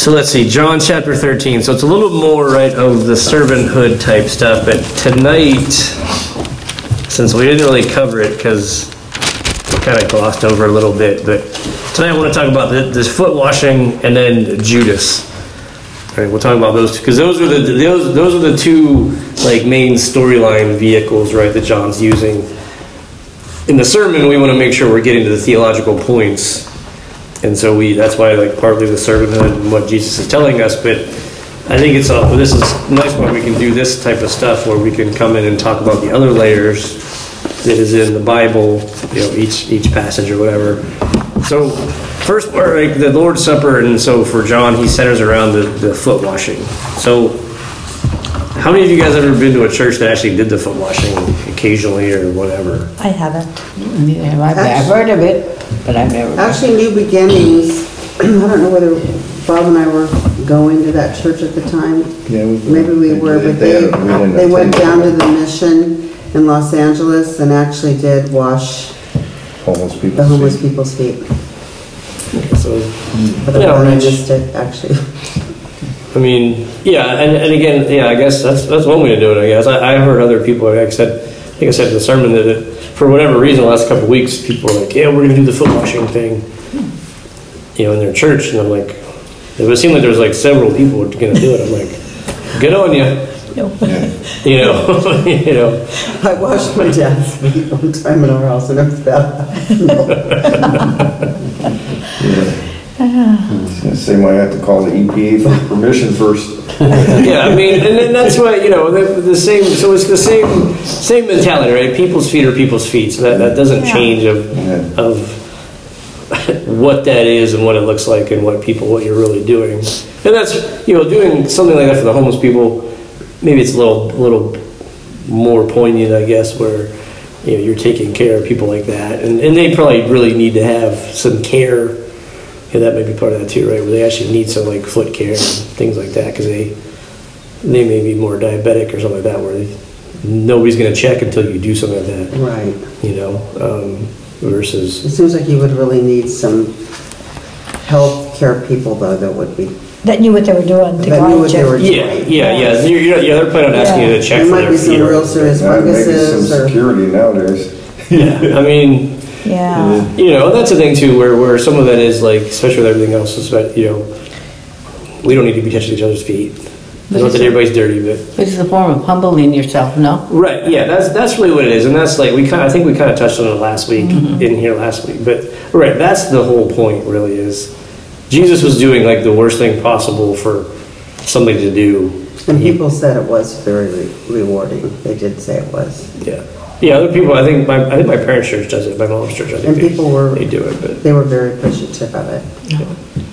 So let's see, John chapter 13. So it's a little more, right, of the servanthood type stuff. But tonight, since we didn't really cover it because kind of glossed over a little bit, but tonight I want to talk about this foot washing and then Judas. All right, we'll talk about those because those are the those those are the two like main storyline vehicles, right, that John's using. In the sermon, we want to make sure we're getting to the theological points and so we that's why like partly the servanthood and what Jesus is telling us. But I think it's uh, a, this is nice when we can do this type of stuff where we can come in and talk about the other layers that is in the Bible, you know, each each passage or whatever. So first part, like the Lord's Supper, and so for John, he centers around the, the foot washing. So how many of you guys ever been to a church that actually did the foot washing occasionally or whatever? I haven't. Yeah, I've, I've heard of it, but I've never. Actually, New Beginnings, I don't know whether Bob and I were going to that church at the time. Yeah, we- Maybe we were, but they they, had a meeting they went ten. down to the mission in Los Angeles and actually did wash Homeless people. the homeless people's feet. So But I Yeah, I Rich. missed it, actually. I mean, yeah, and, and again, yeah, I guess that's that's one way to do it. I guess I, I've heard other people. Like I said, I think I said in the sermon that it, for whatever reason, the last couple of weeks, people were like, "Yeah, we're going to do the foot washing thing," you know, in their church, and I'm like, it would seem like there was like several people were going to do it. I'm like, good on you, Yeah. you know, you know. I washed my dad's feet one time in our house and it was bad. Same way I have to call the EPA for permission first. yeah, I mean, and then that's why you know the, the same. So it's the same same mentality, right? People's feet are people's feet, so that, that doesn't Yeah. change of Yeah. of what that is and what it looks like and what people what you're really doing. And that's you know doing something like that for the homeless people. Maybe it's a little little more poignant, I guess, where you know you're taking care of people like that, and and they probably really need to have some care. Yeah, that may be part of that too, right? Where they actually need some like foot care and things like that because they they may be more diabetic or something like that, where they, nobody's going to check until you do something like that, Right. you know. Um, versus, It seems like you would really need some health care people though that would be, That knew what they were doing to That knew what they were you. yeah, yeah, yeah. You're, you're, yeah, they're planning on asking you to check there for might their be some real serious Uh, Maybe some or. security nowadays. yeah, I mean, Yeah. you know, that's the thing too, where where some of that is like, especially with everything else, is that you know, we don't need to be touching each other's feet. But Not it's that a- everybody's dirty, but It's a form of humbling yourself, no? Right. Yeah. That's that's really what it is, and that's like we kind. I think we kind of touched on it last week Mm-hmm. in here last week. But right, that's the whole point. Really, is Jesus was doing like the worst thing possible for somebody to do. And people said it was very re- rewarding. They did say it was. Yeah. Yeah. Other people. I think my I think my parents' church does it. My mom's church. I think And they, people were- they do it. But They were very appreciative of it.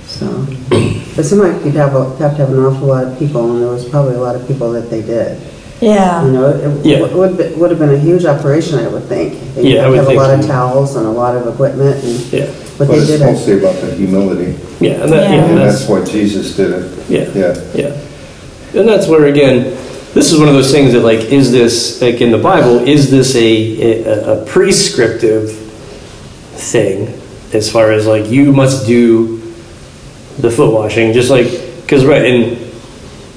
So, but it seemed like you'd have, a- have to have an awful lot of people, and there was probably a lot of people that they did. Yeah. You Yeah. know, it Yeah. w- would, be- would have been a huge operation, I would think. They Yeah, I would have a think lot of so. towels and a lot of equipment, and, yeah. but But they it's did it. mostly about the humility. Yeah. And that, yeah. Yeah. And that's, that's why Jesus did it. Yeah. Yeah. Yeah. And that's where again, this is one of those things that like, is this like in the Bible? Is this a a, a prescriptive thing as far as like you must do the foot washing, just like because right in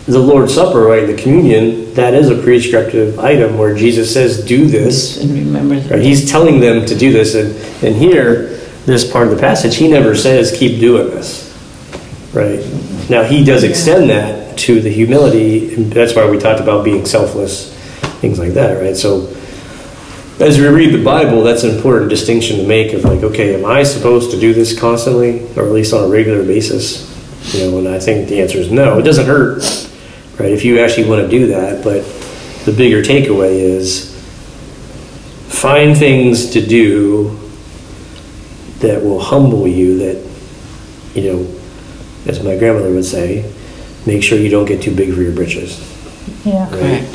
the Lord's Supper, right, the communion, that is a prescriptive item where Jesus says, "Do this." And remember Right? He's telling them to do this, and and here, this part of the passage, he never says, "Keep doing this." Right now, he does extend that to the humility, and that's why we talked about being selfless, things like that. Right, so. As we read the Bible, that's an important distinction to make of like, okay, am I supposed to do this constantly, or at least on a regular basis? You know, and I think the answer is no. It doesn't hurt, right? If you actually want to do that, but the bigger takeaway is find things to do that will humble you that you know as my grandmother would say make sure you don't get too big for your britches. Yeah. right?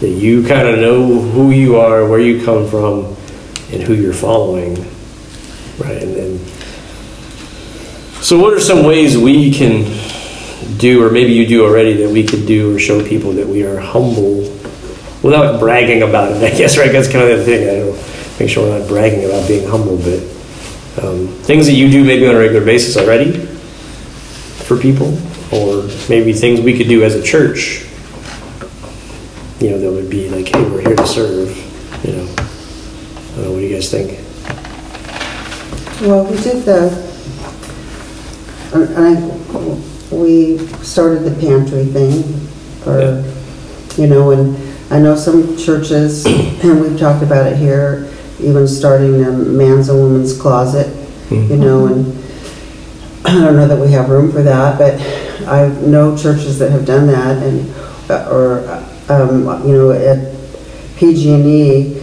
That you kind of know who you are where you come from and who you're following. Right and, and so what are some ways we can do or maybe you do already that we could do or show people that we are humble without bragging about it i guess right? That's kind of the thing i don't know make sure we're not bragging about being humble but um, things that you do maybe on a regular basis already for people, or maybe things we could do as a church. You know, that would be like, hey, we're here to serve, you know. Uh, what do you guys think? Well, we did the, I, I- we started the pantry thing, or, you know, and I know some churches, and we've talked about it here, even starting a man's and woman's closet, you know, and I don't know that we have room for that, but I know churches that have done that, and, uh, or, um, you know, at PG&E,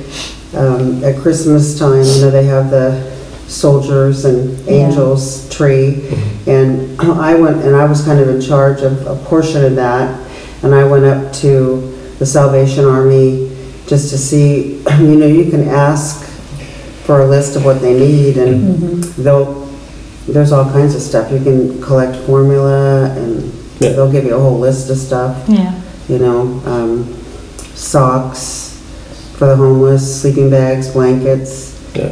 um, at Christmas time, you know, they have the soldiers and angels tree. And I went, and I was kind of in charge of a portion of that. And I went up to the Salvation Army just to see, you know, you can ask for a list of what they need and they'll, there's all kinds of stuff. You can collect formula and Yeah. they'll give you a whole list of stuff Yeah, you know, um, socks for the homeless, sleeping bags, blankets. Yeah.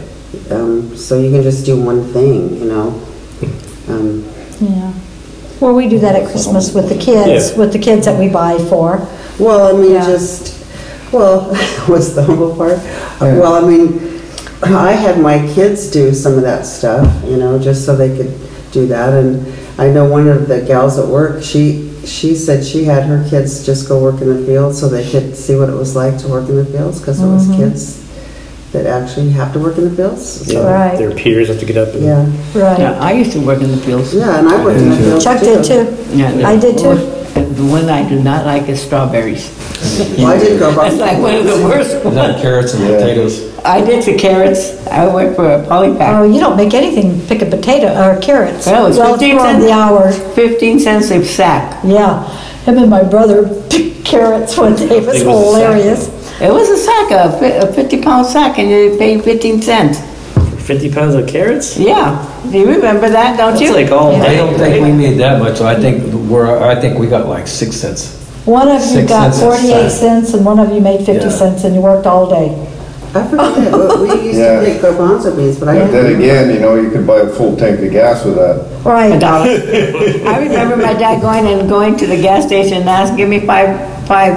Um, so you can just do one thing, you know. Um, yeah. Well, we do that at Christmas with the kids, Yeah. with the kids that we buy for. well, I mean, Yeah. just, well, what's the humble part? Well, I mean, I had my kids do some of that stuff, you know, just so they could do that. And I know one of the gals at work, she, she said she had her kids just go work in the field so they could see what it was like to work in the fields, because it was mm-hmm. kids that actually have to work in the fields. So, Yeah, Right. Their peers have to get up and. yeah, Right. Yeah, I used to work in the fields. yeah, and I worked in the fields Chuck did too. Yeah, I did too. The one I do not like is strawberries. Well, I did go That's like one of the worst ones. that carrots and potatoes? I did the carrots. I worked for a poly pack. Oh, you don't make anything, pick a potato or carrots. Well, it's Well, 15 on cents. the hour. Fifteen cents a sack. Yeah, him and my brother picked carrots one day, it was It was hilarious. It was a sack, a a fifty pound sack, and you paid fifteen cents. Fifty pounds of carrots? Yeah, do you remember that, don't That's you? like all Yeah. I day, don't think we right? made that much, I think we're, I think we got like six cents. One of you Six got cents a forty-eight sack. cents and one of you made fifty Yeah. cents and you worked all day. I forget, we we used Yeah. to make garbanzo beans, but I But then didn't. again, you know, you could buy a full tank of gas with that. A Right, dollar. I remember my dad going and going to the gas station and asking, give me five, five,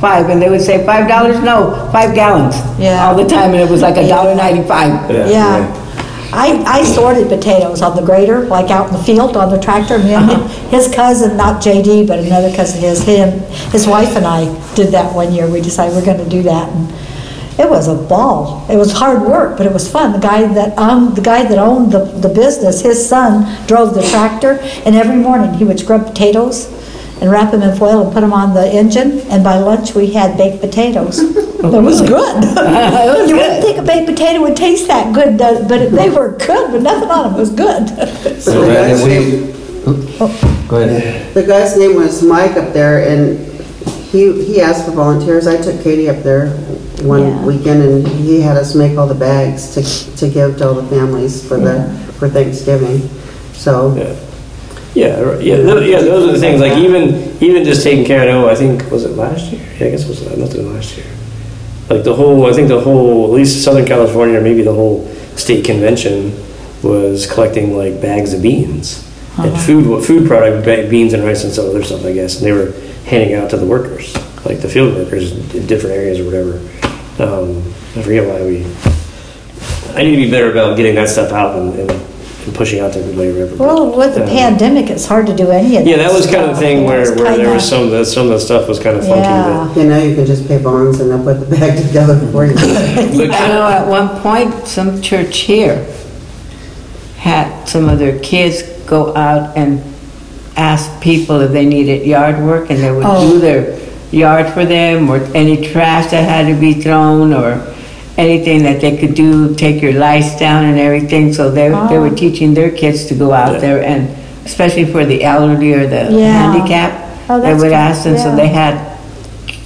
five, and they would say, five dollars? No, five gallons. Yeah. All the time, and it was like a dollar ninety-five. yeah. I, I sorted potatoes on the grader, like out in the field on the tractor. Me and him- his cousin, not JD, but another cousin of his, him, his wife and I did that one year. We decided we're gonna do that and it was a ball. It was hard work, but it was fun. The guy that, um, the guy that owned the, the business, his son drove the tractor and every morning he would scrub potatoes and wrap them in foil and put them on the engine. And by lunch, we had baked potatoes. It was good. You wouldn't think a baked potato would taste that good, but they were good, but nothing on them was good. So the then guy's we, oh. go ahead. The guy's name was Mike up there, and he, he asked for volunteers. I took Katie up there Yeah. one weekend, and he had us make all the bags to, to give to all the families for the, for Thanksgiving. So, Yeah. Yeah, right, yeah, tho- yeah, those are the things, like even, even just taking care of, I think, was it last year? Yeah, I guess it was, it must have been last year. Like the whole, I think the whole, at least Southern California, or maybe the whole state convention was collecting like bags of beans. And food, food product, beans and rice and some other stuff, I guess, and they were handing out to the workers, like the field workers in different areas or whatever. Um, I forget why we, I need to be better about getting that stuff out and, and and pushing out to everybody or whatever. Well, with the uh, pandemic, it's hard to do any of that yeah, that was kind of the thing where, where there kinda- was some, of the- some of the stuff was kind of funky, Yeah. you know, you can just pay bonds and they'll put the bag together for you. but, I know at one point, some church here had some of their kids go out and ask people if they needed yard work, and they would Oh. do their yard for them, or any trash that had to be thrown, or anything that they could do, take your lights down and everything, so they, they were Oh. teaching their kids to go out Yeah. there, and especially for the elderly or the Yeah. handicapped, Oh, they would good, ask them, so they had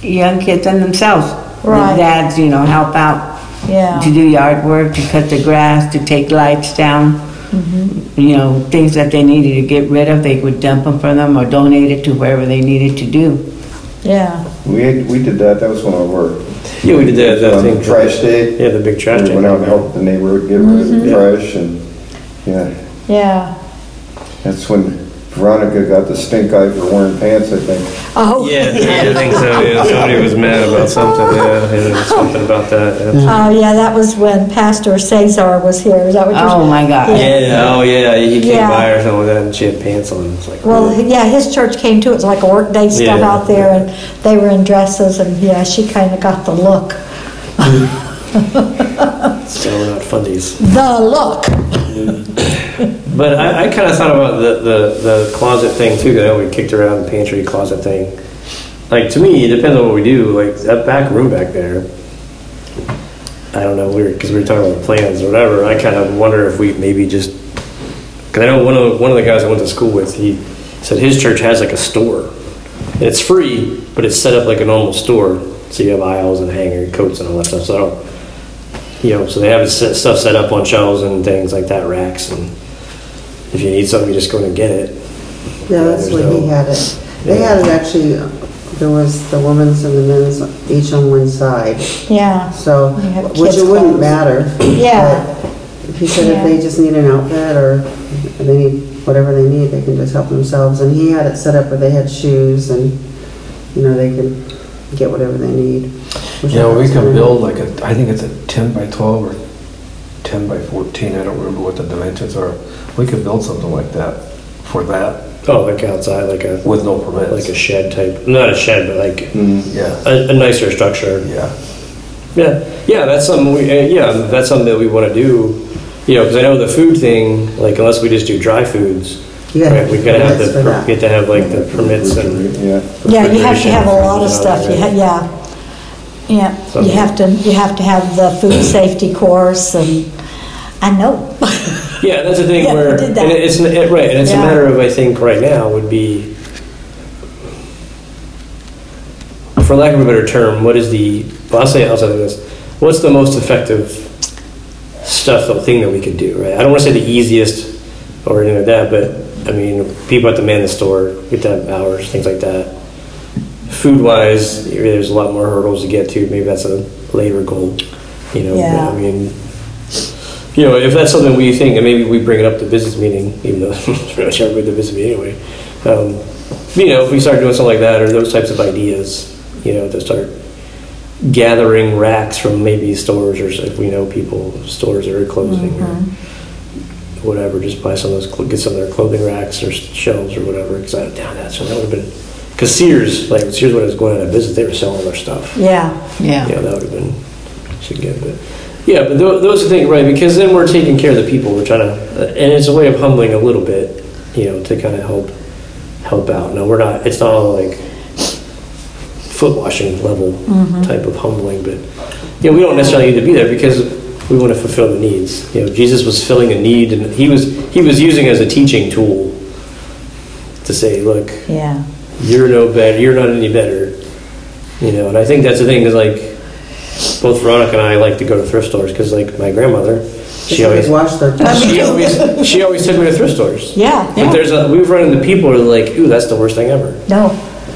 young kids and themselves. The dads, you know, help out Yeah. to do yard work, to cut the grass, to take lights down. Mm-hmm. You know, things that they needed to get rid of, they would dump them for them or donate it to wherever they needed to do. Yeah, We, had- we did that, that was one of our, yeah, we did that, that on thing. trash day. Yeah, the big trash We went out and helped the neighborhood get rid of Mm-hmm. the trash and, yeah, yeah, that's when Veronica got the stink eye for wearing pants, I think. Oh. Yeah, I think so, yeah, somebody was mad about something, yeah, yeah, something about that, yeah. Oh, yeah, that was when Pastor Cesar was here, is that what you're? Oh, my God. Yeah, oh yeah, he came Yeah. by or something like that, and she had pants on, it's like. Well, yeah, his church came too, it was like a workday stuff Yeah. out there, and they were in dresses, and yeah, she kind of got the look. Still not fundies. The look. But I, I kind of thought about the, the, the closet thing too, 'cause I know we kicked around the pantry closet thing. Like, to me, it depends on what we do, like, that back room back there. I don't know, we're, because we were talking about plans or whatever, I kind of wonder if we maybe just, because I know one of, one of the guys I went to school with, he said his church has like a store. And it's free, but it's set up like a normal store. So you have aisles and hanger coats and all that stuff. So you know, so they have stuff set up on shelves and things like that, racks, and if you need something, you just go in and get it. Yeah, that's There's where he had it. They had it actually, there was the women's and the men's each on one side, Yeah, so, You have which kids' it wouldn't clothes. matter. Yeah. but He said if they Yeah. just need an outfit or they need, whatever they need, they can just help themselves. And he had it set up where they had shoes and, you know, they could get whatever they need. which I You thought we was can kinda build like a, I think it's a ten by twelve or ten by fourteen, I don't remember what the dimensions are. We could build something like that for that Oh, like outside, like a with no permits. like a shed type, not a shed, but like Yeah, a, a nicer structure. yeah. Yeah, yeah, that's something we, uh, yeah, that's something that we want to do. You know, because I know the food thing, like unless we just do dry foods, You gotta right, we gotta have permits the, per- get to have like the permits and. Yeah. yeah, you have to have a lot of stuff, you ha- and yeah. Yeah, you have to, you have to have the food safety course, and, I know. Yeah, that's the thing Yeah, we where, did and it's, it- right, and it's a Yeah. matter of, I think, right now would be, for lack of a better term, what is the, well, I'll say, I'll say this, what's the most effective stuff, the thing that we could do, right? I don't want to say the easiest or anything like that, but, I mean, people have to man the store, get to have hours, things like that. Food-wise, there's a lot more hurdles to get to, maybe that's a later goal, you know, Yeah. I mean, you know, if that's something we think, and maybe we bring it up to business meeting, even though pretty much everybody at the business meeting anyway. Um, you know, if we start doing something like that or those types of ideas, you know, to start gathering racks from maybe stores or if we know people, stores that are closing or whatever, just buy some of those, get some of their clothing racks or shelves or whatever. Because that's that would have been. Because Sears, like Sears, when it was going out of business, they were selling their stuff. Yeah, Yeah. Yeah, that would have been significant. Yeah, but tho- those are things, right? Because then we're taking care of the people. We're trying to, uh, and it's a way of humbling a little bit, you know, to kind of help help out. No, we're not. It's not all like foot washing level mm-hmm. type of humbling, but you know, we don't necessarily need to be there because we want to fulfill the needs. You know, Jesus was filling a need, and he was he was using it as a teaching tool to say, look, yeah. You're no better, you're not any better. You know, and I think that's the thing is like, both Veronica and I like to go to thrift stores because like my grandmother, she They always, wash their. she always, she always took me to thrift stores. Yeah, But there's a, we've run into people who are like, ooh, that's the worst thing ever. No,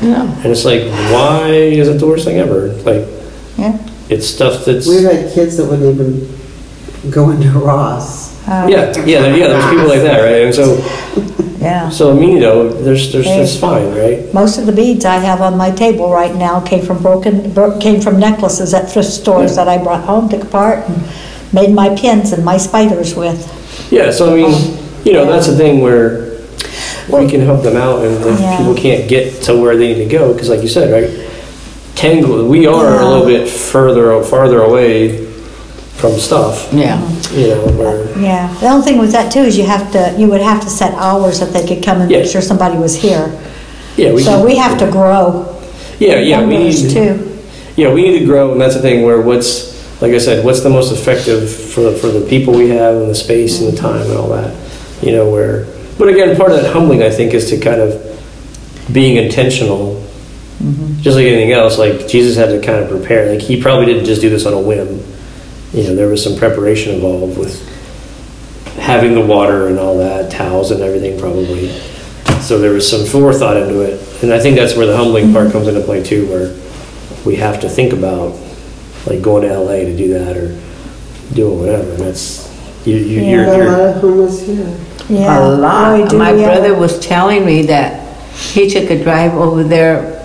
no, And it's like, why is it the worst thing ever? Like, yeah. it's stuff that's, We've had kids that wouldn't even go into Ross. Uh, yeah, yeah, there- yeah, there's people like that, right? And so, Yeah. so I mean, you know, there's, there's, it's fine, right? Most of the beads I have on my table right now came from broken, bro- came from necklaces at thrift stores that I brought home, took apart, and made my pins and my spiders with. Yeah, so I mean, you know, that's the thing where Well- we can help them out, and if Yeah. people can't get to where they need to go, because like you said, right, Tangle, we are a little bit further, farther away from stuff, Yeah. you know, where, Yeah, the only thing with that too is you have to, you would have to set hours that they could come and Yeah. make sure somebody was here. yeah, we So can- we have to grow Yeah, yeah, we numbers need, too. yeah, we need to grow, and that's the thing where what's, like I said, what's the most effective for, for the people we have, and the space, and the mm-hmm. time, and all that, you know, where, but again, part of that humbling, I think, is to kind of being intentional mm-hmm. just like anything else, like Jesus had to kind of prepare. Like he probably didn't just do this on a whim. You know, there was some preparation involved with having the water and all that, towels and everything probably. So there was some forethought into it, and I think that's where the humbling part comes into play too, where we have to think about like going to LA to do that or doing whatever. And that's you, you, Yeah. you're, Got a you're lot of homeless here. Yeah. A lot. Oh, Boy, do My we brother was telling me that he took a drive over there,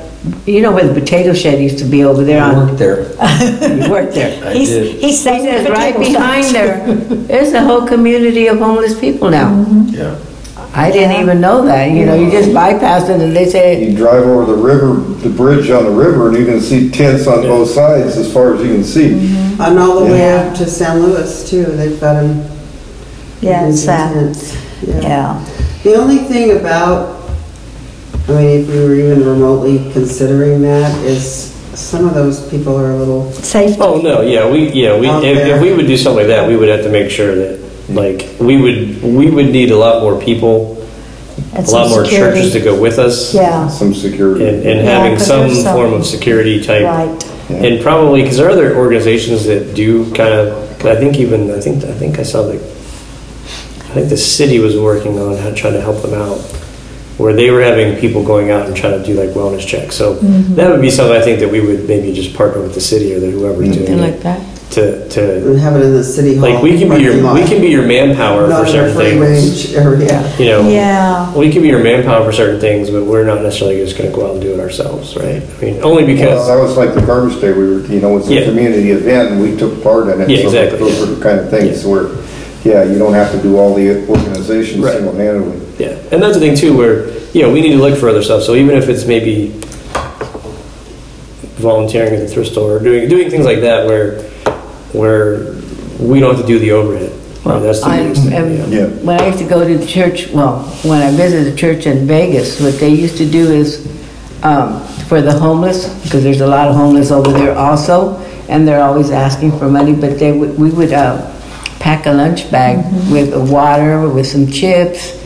you know where the potato shed used to be over there I on, worked there. you worked there. I He's, did. he's He saying says right potato behind sacks. there, there's a whole community of homeless people now. Mm-hmm. Yeah. I didn't even know that, you know, you just bypass it and they say, You drive over the river, the bridge on the river, and you can see tents on both sides as far as you can see. Mm-hmm. And all the way Yeah. up to San Luis too, they've got them. Yeah, it's uh, sad. Yeah. The only thing about, I mean, if we were even remotely considering that, is some of those people are a little, Safety. Oh, no, yeah, we, yeah, we, Out if, there. if we would do something like that, we would have to make sure that, like, we would, we would need a lot more people, a lot more security. churches to go with us. Yeah, Some security. And, and Yeah, having 'cause some there's some- form of security type. right. And probably, because there are other organizations that do kind of, I think even, I think, I think I saw like, I think the city was working on how, trying to help them out, where they were having people going out and trying to do like wellness checks. So Mm-hmm. that would be something I think that we would maybe just partner with the city or the whoever's doing something like it. that. To, to, and have it in the city hall. like, we can be your, lot, we can be your manpower Not for in a certain free things. range area. You know, Yeah. we can be your manpower for certain things, but we're not necessarily just going to go out and do it ourselves, right? I mean, only Well, because. that was like the garbage day, we were, you know, it's Yeah. a community event, and we took part in it. Yeah, so exactly, Those yeah. were the kind of things where, yeah, you don't have to do all the organizations Right. single-handedly. Yeah, and that's the thing too, where you know we need to look for other stuff. So even if it's maybe volunteering at the thrift store or doing doing things like that, where where we don't have to do the overhead. I mean, that's the I, biggest thing, and yeah. Yeah. when I used to go to the church, well, when I visited the church in Vegas, what they used to do is, um, for the homeless, because there's a lot of homeless over there also, and they're always asking for money, but they would, we would, uh, pack a lunch bag with water, with some chips,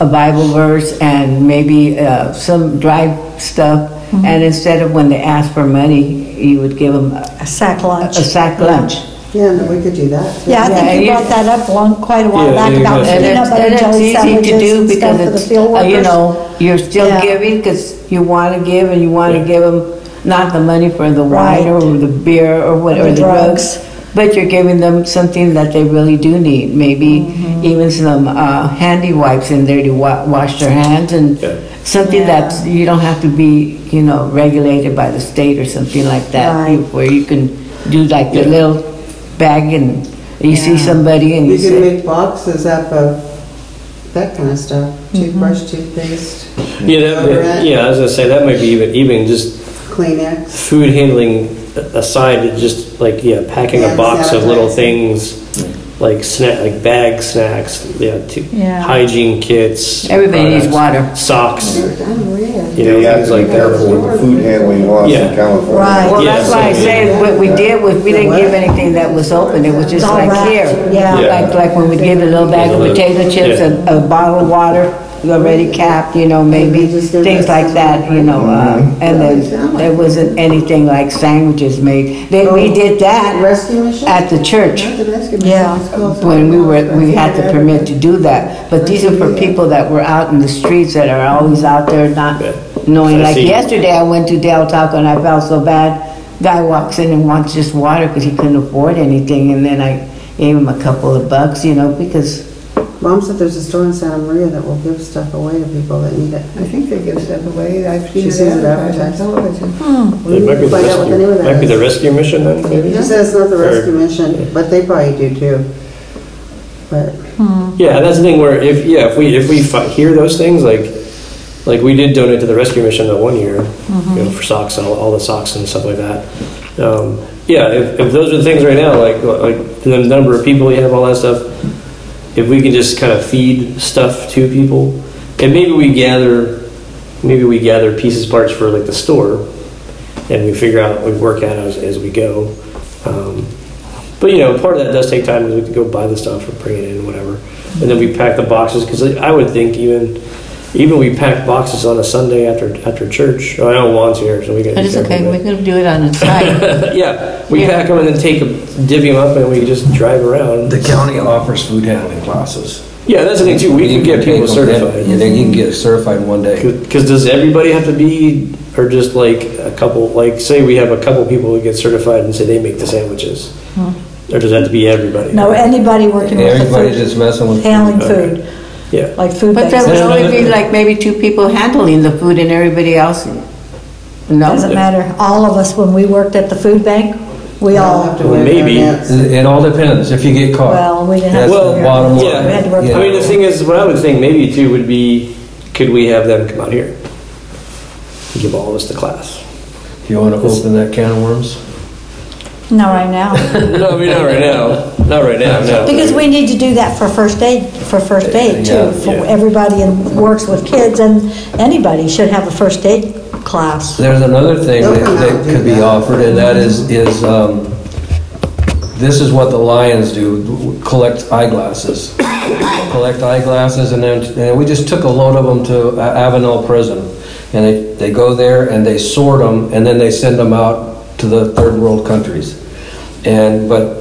a Bible verse, and maybe, uh, some dry stuff, and instead of when they asked for money, you would give them a A sack lunch. a sack lunch. Yeah, and we could do that. too. Yeah, I Yeah, think and you you- brought that up long, quite a while Yeah, back you about peanut it's, butter and jelly easy to sandwiches do and because stuff for the it's, field uh, workers. you know, you're still Yeah. giving because you want to give and you want to Yeah. give them not the money for the wine Right. or the beer or whatever, the the drugs. drugs. But you're giving them something that they really do need, maybe Mm-hmm. even some uh, handy wipes in there to wa- wash their hands and Yeah. something Yeah. that you don't have to be, you know, regulated by the state or something like that. Right. Where you can do like the Yeah. little bag and you see Yeah. somebody and you You can say, make boxes up of that kind of stuff, toothbrush, toothpaste, Yeah, that, Deodorant. yeah. I was gonna say that might be even even just Kleenex. food handling aside, just like yeah, packing a box of little sanitizer. things. Like snack, like bag snacks, yeah, to, Yeah. hygiene kits. Everybody needs products, water. Socks, you You know, have things to be like that. careful with the food handling laws Yeah. in California. Right. Well, Yeah, that's why I so- say what we did was, we didn't give anything that was open, it was just all like wrapped, here. yeah. Yeah. Like, like when we give a little bag of potato chips, a, a bottle of water, already capped, you know, maybe, things like that, you know, uh, and then there wasn't anything like sandwiches made. Then we did that Rescue mission? at the church. Yeah. when we were, we had the permit to do that. But these are for people that were out in the streets that are always out there not knowing. I Like see. yesterday, I went to Del Taco and I felt so bad. Guy walks in and wants just water because he couldn't afford anything. And then I gave him a couple of bucks, you know, because, Mom said there's a store in Santa Maria that will give stuff away to people that need it. I think they give stuff away. I've She seen it sees it advertised on advertised. television. Hmm. It might be the find out what the name of rescue, that might be the is. rescue mission then, maybe? She says it's not the Or- rescue mission, but they probably do too. But, hmm. Yeah, and that's the thing where if yeah, if we if we fi- hear those things like like we did donate to the rescue mission that one year, mm-hmm. you know, for socks, all, all the socks and stuff like that. Um, yeah, if, if those are the things right now, like like the number of people you have, all that stuff. If we can just kind of feed stuff to people, and maybe we gather, maybe we gather pieces parts for like the store, and we figure out we work out as, as we go. Um, but you know, part of that does take time. Is we have to go buy the stuff or bring it in, whatever, and then we pack the boxes. Because I would think even even we pack boxes on a Sunday after after church. Oh, I know Juan's here, so we got. but it's okay, we can do it on the side. yeah, we Yeah. pack them and then take them, divvy them up, and we just drive around. The county offers food handling classes. Yeah, that's the thing too. We can get people take them, Yeah, certified. they can get certified in one day. Because does everybody have to be, or just like a couple, like say we have a couple people who get certified and say they make the sandwiches? Hmm. Or does that have to be everybody? No, anybody working with the Everybody's food, just messing with. handling Okay. food. Yeah. like food But banks. there would There's only another- be like maybe two people handling the food and everybody else. No? Doesn't matter. All of us, when we worked at the food bank, we all, have to wear maybe. hairnets. It it all depends, if you get caught. well, we didn't have. That's to the wear- bottom line. Yeah. We had to work. you I mean, the thing is, what I would think maybe too would be, could we have them come out here? Give all of us the class. If you want to open that can of worms. Not right now. No, I mean, not right now. Not right now, no. Because we need to do that for first aid, for first aid Yeah, too. For yeah. everybody in works with kids and anybody should have a first aid class. There's another thing that, that could be offered, and that is, is, um, this is what the Lions do, collect eyeglasses. Collect eyeglasses, and then, and we just took a load of them to Avenal Prison. And they, they go there and they sort them, and then they send them out to the third world countries. And, but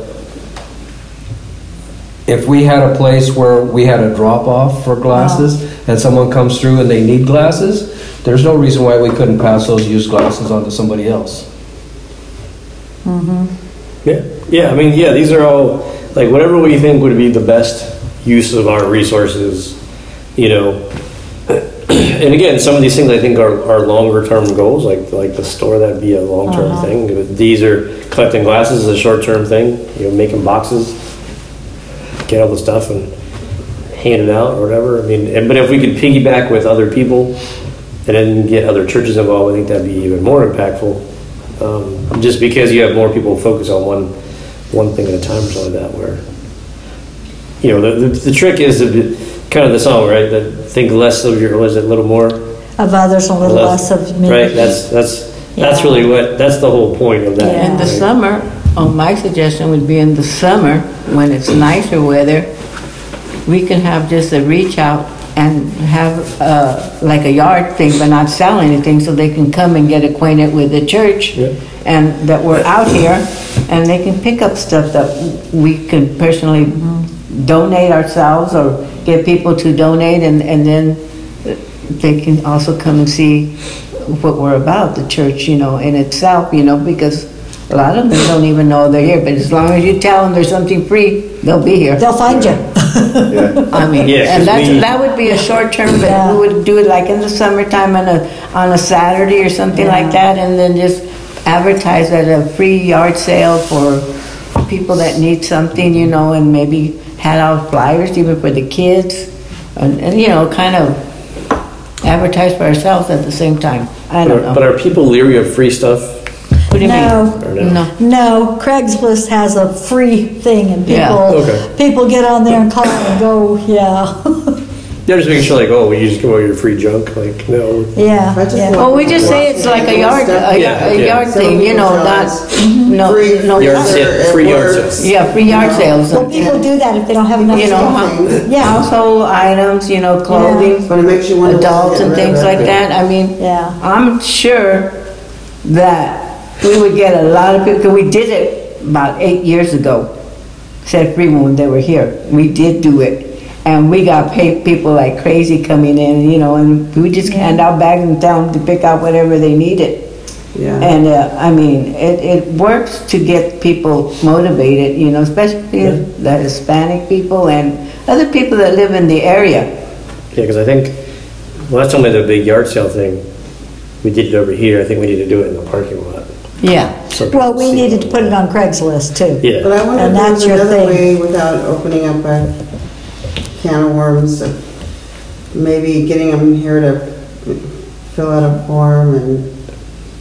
if we had a place where we had a drop off for glasses and someone comes through and they need glasses, there's no reason why we couldn't pass those used glasses on to somebody else. Mm-hmm. Yeah, yeah, I mean, yeah, these are all, like, whatever we think would be the best use of our resources, you know. And again, some of these things I think are, are longer term goals, like, like the store, that'd be a long term Uh-huh. thing. But These are, collecting glasses is a short term thing, you know, making boxes, get all the stuff and hand it out or whatever. I mean, and- but if we could piggyback with other people and then get other churches involved, I think that'd be even more impactful. Um, just because you have more people focus on one one thing at a time or something like that, where you know the, the, the trick is to be, kind of the song, right? That think less of your was it a little more Of others, a little less of me. right? That's that's that's really what that's the whole point of that. Yeah. In the right? summer, oh, my suggestion would be in the summer, when it's nicer weather, we can have just a reach out and have, uh, like a yard thing, but not sell anything, so they can come and get acquainted with the church. Yeah. And that we're out here, and they can pick up stuff that we can personally donate ourselves or get people to donate, and, and then they can also come and see what we're about, the church, you know, in itself, you know, because a lot of them don't even know they're here, but as long as you tell them there's something free, they'll be here. They'll find you. Yeah. I mean, Yeah, 'cause and that's, we- that would be a short term, but Yeah. we would do it like in the summertime on a, on a Saturday or something like that, and then just advertise at a free yard sale for people that need something, you know, and maybe hand out flyers even for the kids, and, and, you know, kind of advertise for ourselves at the same time. I But don't are, but know. are people leery of free stuff? What do you No. mean? Or no? No. No, Craigslist has a free thing and Yeah. people, Okay. people get on there and call and go, yeah, They're just making sure, like, oh, you just give away your free junk, like, no. yeah, I just yeah. want- Well, we just say it's like a yard, a Yeah, yard, a yeah. yard thing, you know, not, no, Free, no. Yard sale- free yard sales. Yeah, free yard sales. Well, people do that if they don't have enough You know, stuff. hou- Yeah. household items, you know, clothing But it makes you for wonder. what's adults getting and rid things it. like that. I mean, Yeah. I'm sure that we would get a lot of people, we did it about eight years ago. Said free when they were here. We did do it. And we got paid people like crazy coming in, you know, and we just hand out bags and tell them to pick out whatever they needed. Yeah. And, uh, I mean, it, it works to get people motivated, you know, especially the Hispanic people and other people that live in the area. Yeah, because I think, well, that's only the big yard sale thing. We did it over here. I think we need to do it in the parking lot. Yeah. so Well, we see needed to put it on Craigslist too. Yeah. But Yeah. I wonder And if that's there's your another thing. way without opening up a can of worms, of maybe getting them here to fill out a form and.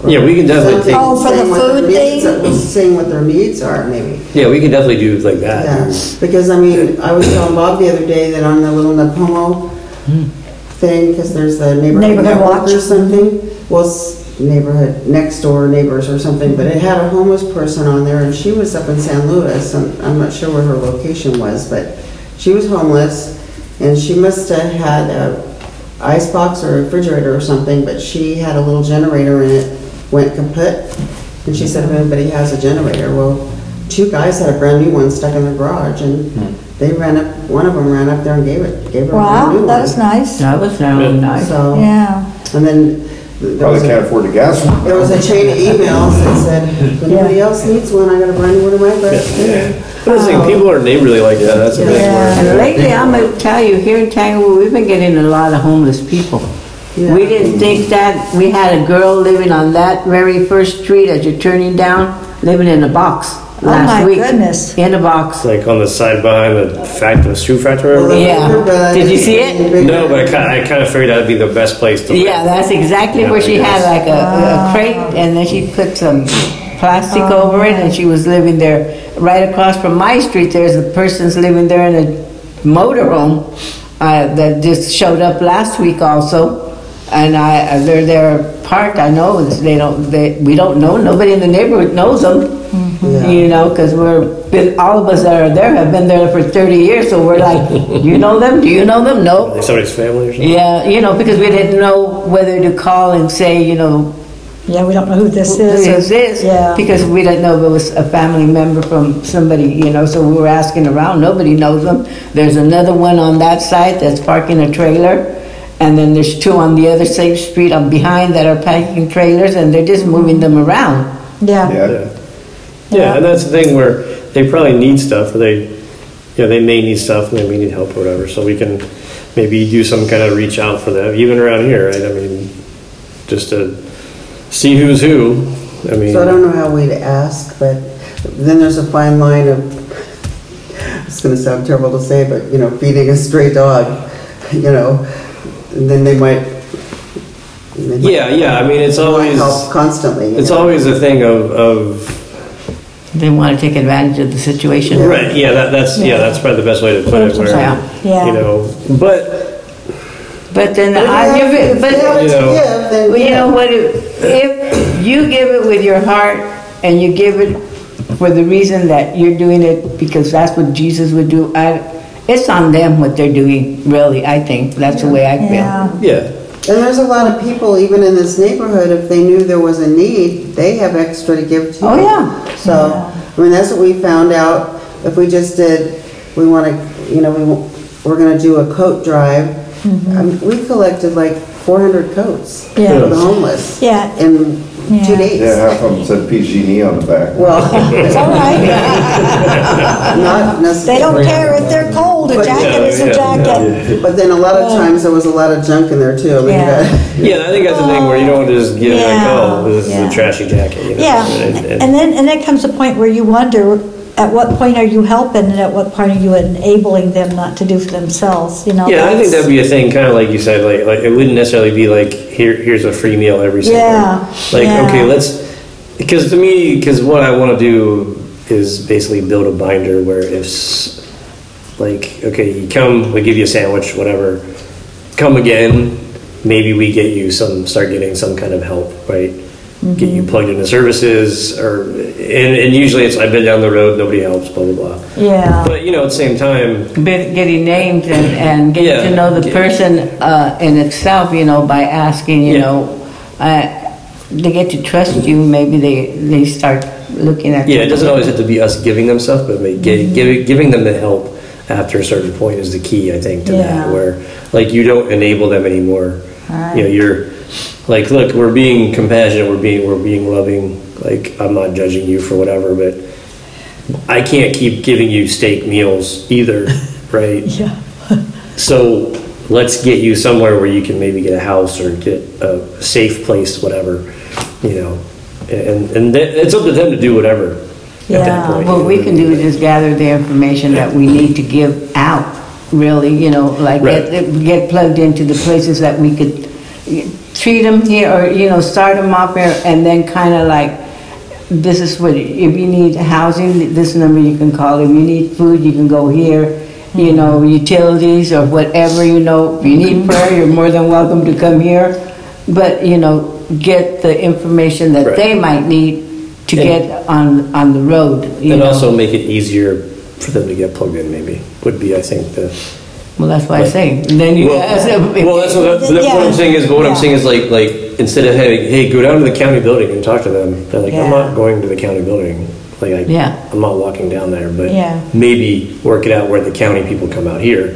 or Yeah, we can definitely take- Oh, for the saying what their food needs thing? are- Saying what their needs are, maybe. Yeah, we can definitely do like that. Yeah, because I mean, I was telling Bob the other day that on the little Nipomo hmm. thing, because there's the neighborhood Neighborhood network watch. or something, was neighborhood, next door neighbors or something, but it had a homeless person on there, and she was up in San Luis, and I'm not sure where her location was, but she was homeless, and she must have had a icebox or a refrigerator or something, but she had a little generator in it, went kaput, and she said if anybody has a generator, well, two guys had a brand new one stuck in their garage, and hmm. they ran up, one of them ran up there and gave it, gave her a brand new Wow, one. that was nice. That was really nice. So, Yeah, and then there was Probably a, can't afford the gas. one. there was a chain of emails that said, if anybody else needs one, I got a brand new one in my garage. too." But the thing, people are neighborly like that, that's a big Yeah. word. And lately, I'm gonna tell you, here in Tanglewood, we've been getting a lot of homeless people. We didn't think that, we had a girl living on that very first street as you're turning down, living in a box Oh, my last week. goodness. In a box. Like on the side behind the fact, the shoe factory. or whatever. Yeah. Did you see it? No, but I kind, I kind of figured that'd be the best place to. live. Yeah, that's exactly Yeah, where she I had guess. like a, a crate and then she put some plastic Oh, over it and she was living there. Right across from my street, there's a person's living there in a motorhome uh, that just showed up last week also. And I, uh, they're there parked, I know, they don't, they, we don't know, nobody in the neighborhood knows them. Yeah. You know, because we're, been, all of us that are there have been there for 30 years, so we're like, you know them? Do you know them? No. Like somebody's family or something. Yeah, you know, because we didn't know whether to call and say, you know, Yeah, we don't know who this who is. or- is this? Yeah. Because we didn't know if it was a family member from somebody, you know, so we were asking around, nobody knows them. There's another one on that side that's parking a trailer, and then there's two on the other same street on behind that are parking trailers, and they're just moving them around. Yeah, Yeah, Yeah. Yeah, and that's the thing where they probably need stuff, or they, you know, they may need stuff and they may need help or whatever, so we can maybe do some kind of reach out for them, even around here, right? I mean, just to see who's who, I mean. So I don't know how we'd ask, but then there's a fine line of, it's gonna sound terrible to say, but, you know, feeding a stray dog, you know, and then they might. they might Yeah, yeah, I mean, it's always, help Constantly. you it's know. always a thing of, of, They want to take advantage of the situation. right, yeah, that, that's, yeah, that's probably the best way to put it, where, Yeah. Yeah. you know, but, But then I give it, but. they have it You know- give, then, Well, you know what, if if you give it with your heart and you give it for the reason that you're doing it because that's what Jesus would do, I, it's on them what they're doing, really, I think. That's the way I feel. yeah. yeah, And there's a lot of people, even in this neighborhood, if they knew there was a need, they have extra to give to. you. Oh, you. yeah. So, I mean, that's what we found out, if we just did, we want to, you know, we, we're gonna do a coat drive. Um, We collected like four hundred coats for Yeah. the homeless. Yeah. In Yeah. two days. yeah, half of them said PG&E on the back. Well, It's all right. not necessarily. They don't care if they're cold, a jacket is a Yeah, yeah, jacket. But then a lot of times there was a lot of junk in there too. I mean, Yeah. that- yeah, I think that's the thing where you don't just give it like, oh, this is yeah. a trashy jacket, you know? Yeah, and- and- and then, and then comes a point where you wonder, at what point are you helping and at what point are you enabling them not to do for themselves, you know? Yeah, I think that'd be a thing, kind of like you said, like, like, it wouldn't necessarily be like, here, here's a free meal every single. Yeah, Like, yeah. okay, let's, because to me, because what I want to do is basically build a binder where if, s- like, okay, you come, we give you a sandwich, whatever, come again, maybe we get you some, start getting some kind of help, right? Get Mm-hmm. you plugged into services, or, and, and usually it's, I've been down the road, nobody helps, blah, blah, blah. Yeah, But, you know, at the same time, Bit- Getting named and, and getting Yeah. to know the person uh, in itself, you know, by asking, you Yeah. know, uh, they get to trust you, maybe they, they start looking at. Yeah, it doesn't always have to be us giving them stuff, but make, Mm-hmm. giving, giving them the help after a certain point is the key, I think, to Yeah. that. Where, like, you don't enable them anymore. Right. You know, you're like, look, we're being compassionate, we're being, we're being loving. Like, I'm not judging you for whatever, but I can't keep giving you steak meals either, right? yeah, So let's get you somewhere where you can maybe get a house or get a safe place, whatever, you know. And and th- it's up to them to do whatever at Yeah. that point. What we can do is just gather the information that we need to give out, really, you know, like Right. get, get plugged into the places that we could treat them here, or, you know, start them off here, and then kind of like, this is what, if you need housing, this number you can call, if you need food, you can go here, you know, mm-hmm. utilities or whatever, you know, if you need mm-hmm. prayer, you're more than welcome to come here, but, you know, get the information that Right. they might need to And- get on, on the road, And know. also make it easier for them to get plugged in, maybe, would be, I think, the. Well, that's why I say, then you Well, well, that's what, that's what I'm saying is, but what I'm saying is like, like, instead of having, hey, go down to the county building and talk to them, they're like, I'm not going to the county building. Like, I, Yeah. I'm not walking down there, but Yeah. maybe work it out where the county people come out here,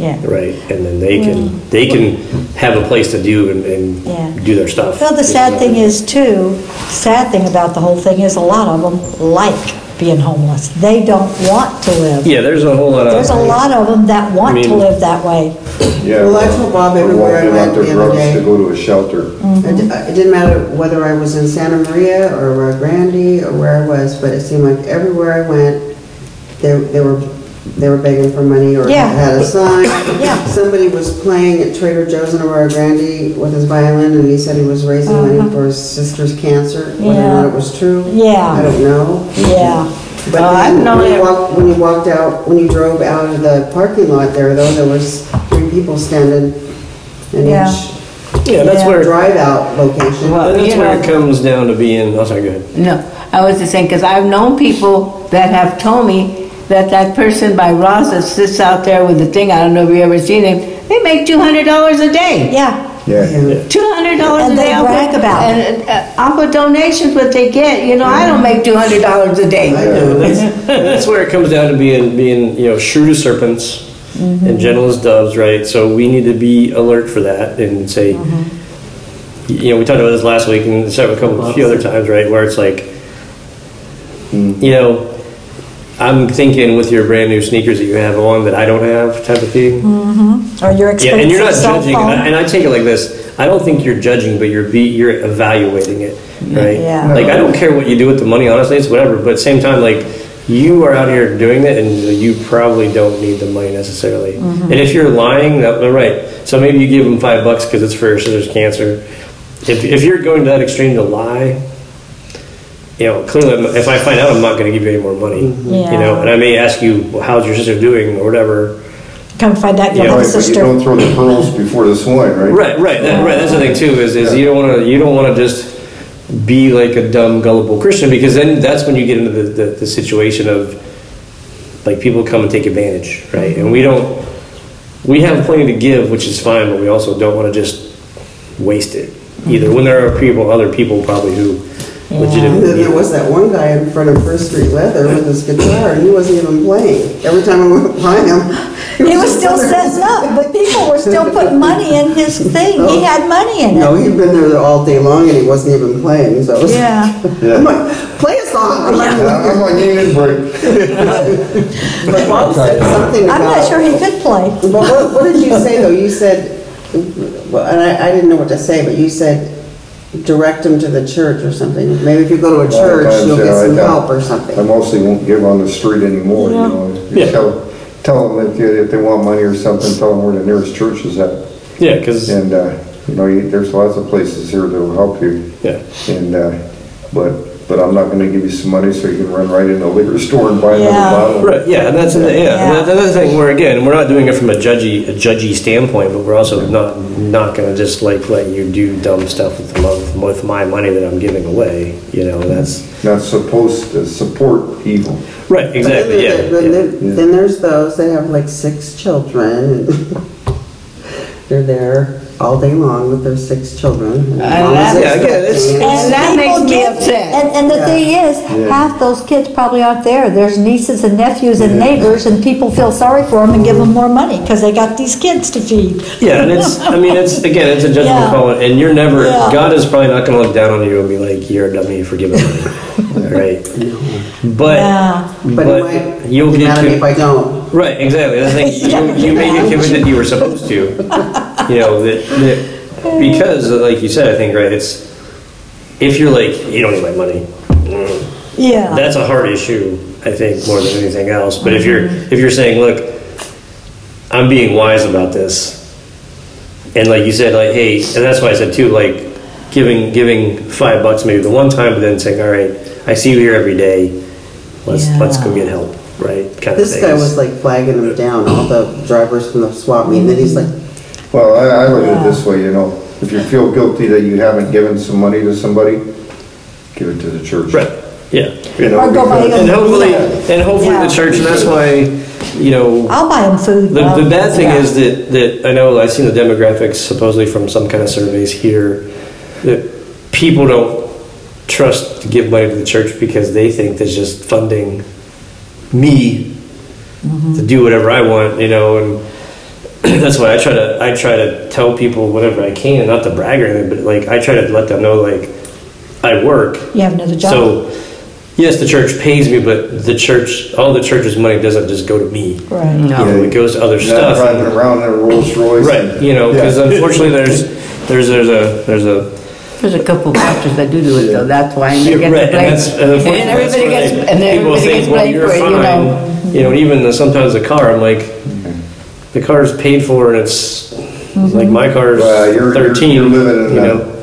yeah. right? And then they can, they can have a place to do and, Yeah. and do their stuff. Well, the sad thing is too, sad thing about the whole thing is a lot of them like being homeless. They don't want to live. Yeah, there's a whole lot of. There's a lot of them that want I to mean- live that way. Yeah. Well, I told Bob They everywhere I won't give went out their the other drugs day. to go to a shelter. Mm-hmm. It di- it didn't matter whether I was in Santa Maria or Rio Grande or where I was, but it seemed like everywhere I went, there, they were, they were begging for money or Yeah. had a sign. Yeah. Somebody was playing at Trader Joe's in Arroyo Grande with his violin and he said he was raising money for his sister's cancer. Whether or Uh-huh. Yeah. not it was true, Yeah. I don't know. Yeah, But Oh, I've then known when you it- walked, when you walked out, when you drove out of the parking lot there, though, there was three people standing in Yeah. each Yeah, that's Yeah. where, drive out location. Well, that's you where know- it comes down to being, oh, sorry, go ahead. No, I was just saying, because I've known people that have told me that that person by Ross that sits out there with the thing, I don't know if you ever seen him, they make two hundred dollars a day. yeah, Yeah. Two hundred dollars a And day. they off of- brag about it. And uh, off of donations, what they get, you know, I don't make two hundred dollars a day. I know. That's where it comes down to being, being, you know, shrewd as serpents Mm-hmm. and gentle as doves, right? So we need to be alert for that and say, Mm-hmm. you know, we talked about this last week and several, a couple, a few other times, right? Where it's like, you know, I'm thinking with your brand new sneakers that you have on that I don't have type of thing. or your Yeah, and you're not judging, and I, phone. and I take it like this. I don't think you're judging, but you're be, you're evaluating it, right? Yeah. Like I don't care what you do with the money, honestly, it's whatever. But at the same time, like you are out here doing it, and you probably don't need the money necessarily. Mm-hmm. And if you're lying, that, right. So maybe you give them five bucks because it's for your sister's cancer. If if you're going to that extreme to lie. You know, clearly, if I find out, I'm not going to give you any more money. Mm-hmm. Yeah. You know, and I may ask you, well, "How's your sister doing?" or whatever. Come find out Yeah, your Right, little but you don't throw the pearls before the swine, right? Right, right, that, right. That's the thing too. Is, is you don't want to you don't want to just be like a dumb gullible Christian because then that's when you get into the, the, the situation of like people come and take advantage, right? And we don't we have plenty to give, which is fine, but we also don't want to just waste it either. When there are people, other people probably who And legitimately. then there was that one guy in front of First Street Leather with his guitar, and he wasn't even playing. Every time I went by him, He was just still there. setting up, but people were still putting money in his thing. He oh. had money in it. No, he'd been there all day long, and he wasn't even playing. So it was, Yeah. I'm like, play a song. I'm like, Yeah, I'm like, you need a break. but Bob said something about. I'm not sure he could play. But what, what did you say though? You said, well, and I, I didn't know what to say, but you said direct them to the church or something. Maybe if you go to a church, Sometimes, you'll get yeah, I some don't- help or something. I something. mostly won't give on the street anymore, you Yeah. know. You Yeah. Tell, tell them if, you- if they want money or something, tell them where the nearest church is at. Yeah, because And, uh, you know, you- there's lots of places here that will help you. yeah. And, uh, but, but I'm not gonna give you some money so you can run right into a liquor store and buy another Yeah. bottle. Right, yeah, and that's, yeah, Yeah. that's another thing where, again, we're not doing it from a judgy, a judgy standpoint, but we're also not, not gonna just like let you do dumb stuff with the, mo- with my money that I'm giving away, you know, that's, Not supposed to support evil. right, exactly, Then yeah. there- Then, yeah. then there's those they have like six children. and They're there all day long with their six children. and And that- they're yeah, again, it's- expecting it. And that makes me upset. And, and the Yeah. thing is, half those kids probably aren't there. There's nieces and nephews and neighbors, and people feel sorry for them and give them more money because they got these kids to feed. Yeah, and it's, I mean, it's, again, it's a judgment Yeah. call, and you're never, Yeah. God is probably not gonna look down on you and be like, you're a dummy for giving money, right? But, Yeah. But but might you'll be get mad at me if I don't. right, exactly, the thing, you, you may get given that you were supposed to, you know, that, that, because, like you said, I think, right, it's, if you're like, you don't need my money, Yeah. that's a hard issue, I think, more than anything else. But if you're mm-hmm. if you're saying, look, I'm being wise about this, and like you said, like, hey, and that's why I said too, like, giving giving five bucks maybe the one time, but then saying, all right, I see you here every day, let's let's go get help, right? Kind This of guy was like flagging them down, all the drivers from the swap meet, and then he's like, Well, I, I look at it this way, you know, if you feel guilty that you haven't given some money to somebody, give it to the church. right, yeah. You know, Or go buy because- And hopefully, and hopefully Yeah. the church, and that's why, you know, I'll buy them food. The, the bad thing yeah. is that, that I know I've seen the demographics supposedly from some kind of surveys here that people don't trust to give money to the church because they think that's just funding me mm-hmm. to do whatever I want, you know, and that's why I try to I try to tell people whatever I can, not to brag or anything, but like I try to let them know like I work You have another job. so, yes, the church pays me, but the church, all the church's money doesn't just go to me. Right. You know, it goes to other Not stuff. driving around in a Rolls Royce. Right, you know, because Yeah. unfortunately, there's, there's, there's a, there's a, There's a couple pastors that do do it though, that's why, and they get right, the and blame. that's, and uh, And everybody gets, they- and people everybody think, gets well, blamed you're for it, you know? fine. You know, even the- sometimes the car, I'm like, the car's paid for and it's, like, my car's Well, you're, you're, thirteen, you're living in, know? the-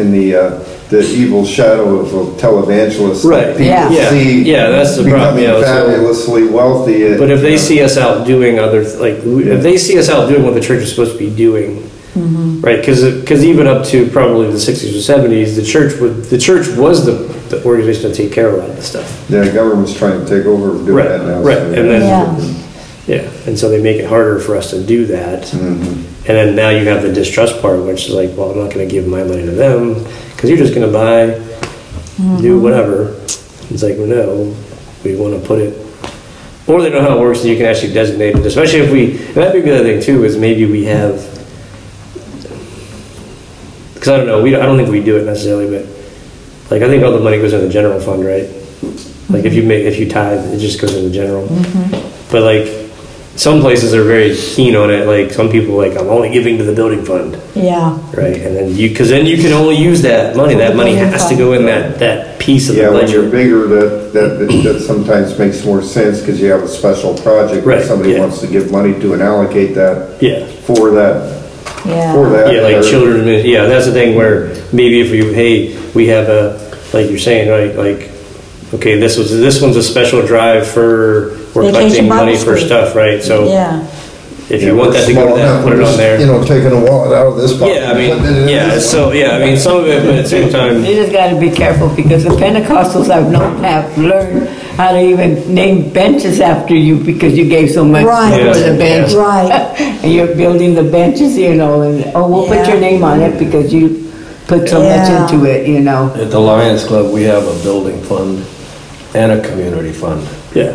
in the, uh, the evil shadow of a televangelist. Right. People Yeah. Yeah. see Yeah, that's the problem, Becoming you know, so- fabulously wealthy. it- But if you they know, see us out doing other, like, we- if they see us out doing what the church is supposed to be doing, right? Because even up to probably the 60s or 70s, the church would, the church was the, the organization to take care of a lot of this stuff. Yeah, the government's trying to take over and do Right, that now. right, so- and then- Yeah. And so they make it harder for us to do that. Mhm. And then now you have the distrust part, which is like, well, I'm not going to give my money to them because you're just going to buy, do mm-hmm. whatever. It's like, well, no, we want to put it. Or they know how it works and you can actually designate it, especially if we, and that'd be the other thing too, is maybe we have, because I don't know, we, I don't think we do it necessarily, but like, I think all the money goes in the general fund, right? Like if you mm-hmm. make, if you tithe, it just goes in the general. Mm-hmm. But like, some places are very keen on it, like some people like, I'm only giving to the building fund. Yeah. Right, and then you, because then you can only use that money. That money has to go in that that piece of Yeah, the when you're bigger, that, that, that sometimes makes more sense because you have a special project. Right, If somebody yeah. wants to give money to and allocate that Yeah, for that, Yeah. for that. yeah, like or- children's. Yeah, that's the thing where maybe if you hey, we have a, like you're saying, right, like, okay, this was this one's a special drive for we're Vacation collecting Bible money for School. stuff, right? So Yeah. if Yeah, you want that to go to that, put it on just, there. You know, taking a wallet out of this pocket. Yeah, I and putting it mean, yeah. this So one. yeah, I mean, some of it, but at the same time, You just gotta be careful because the Pentecostals I've known have learned how to even name benches after you because you gave so much Right. for the Yeah. bench. Right. And you're building the benches, you know, and, oh, we'll put Yeah. your name on it because you put so much into it, you know. At the Lions Club, we have a building fund and a community fund. Yeah.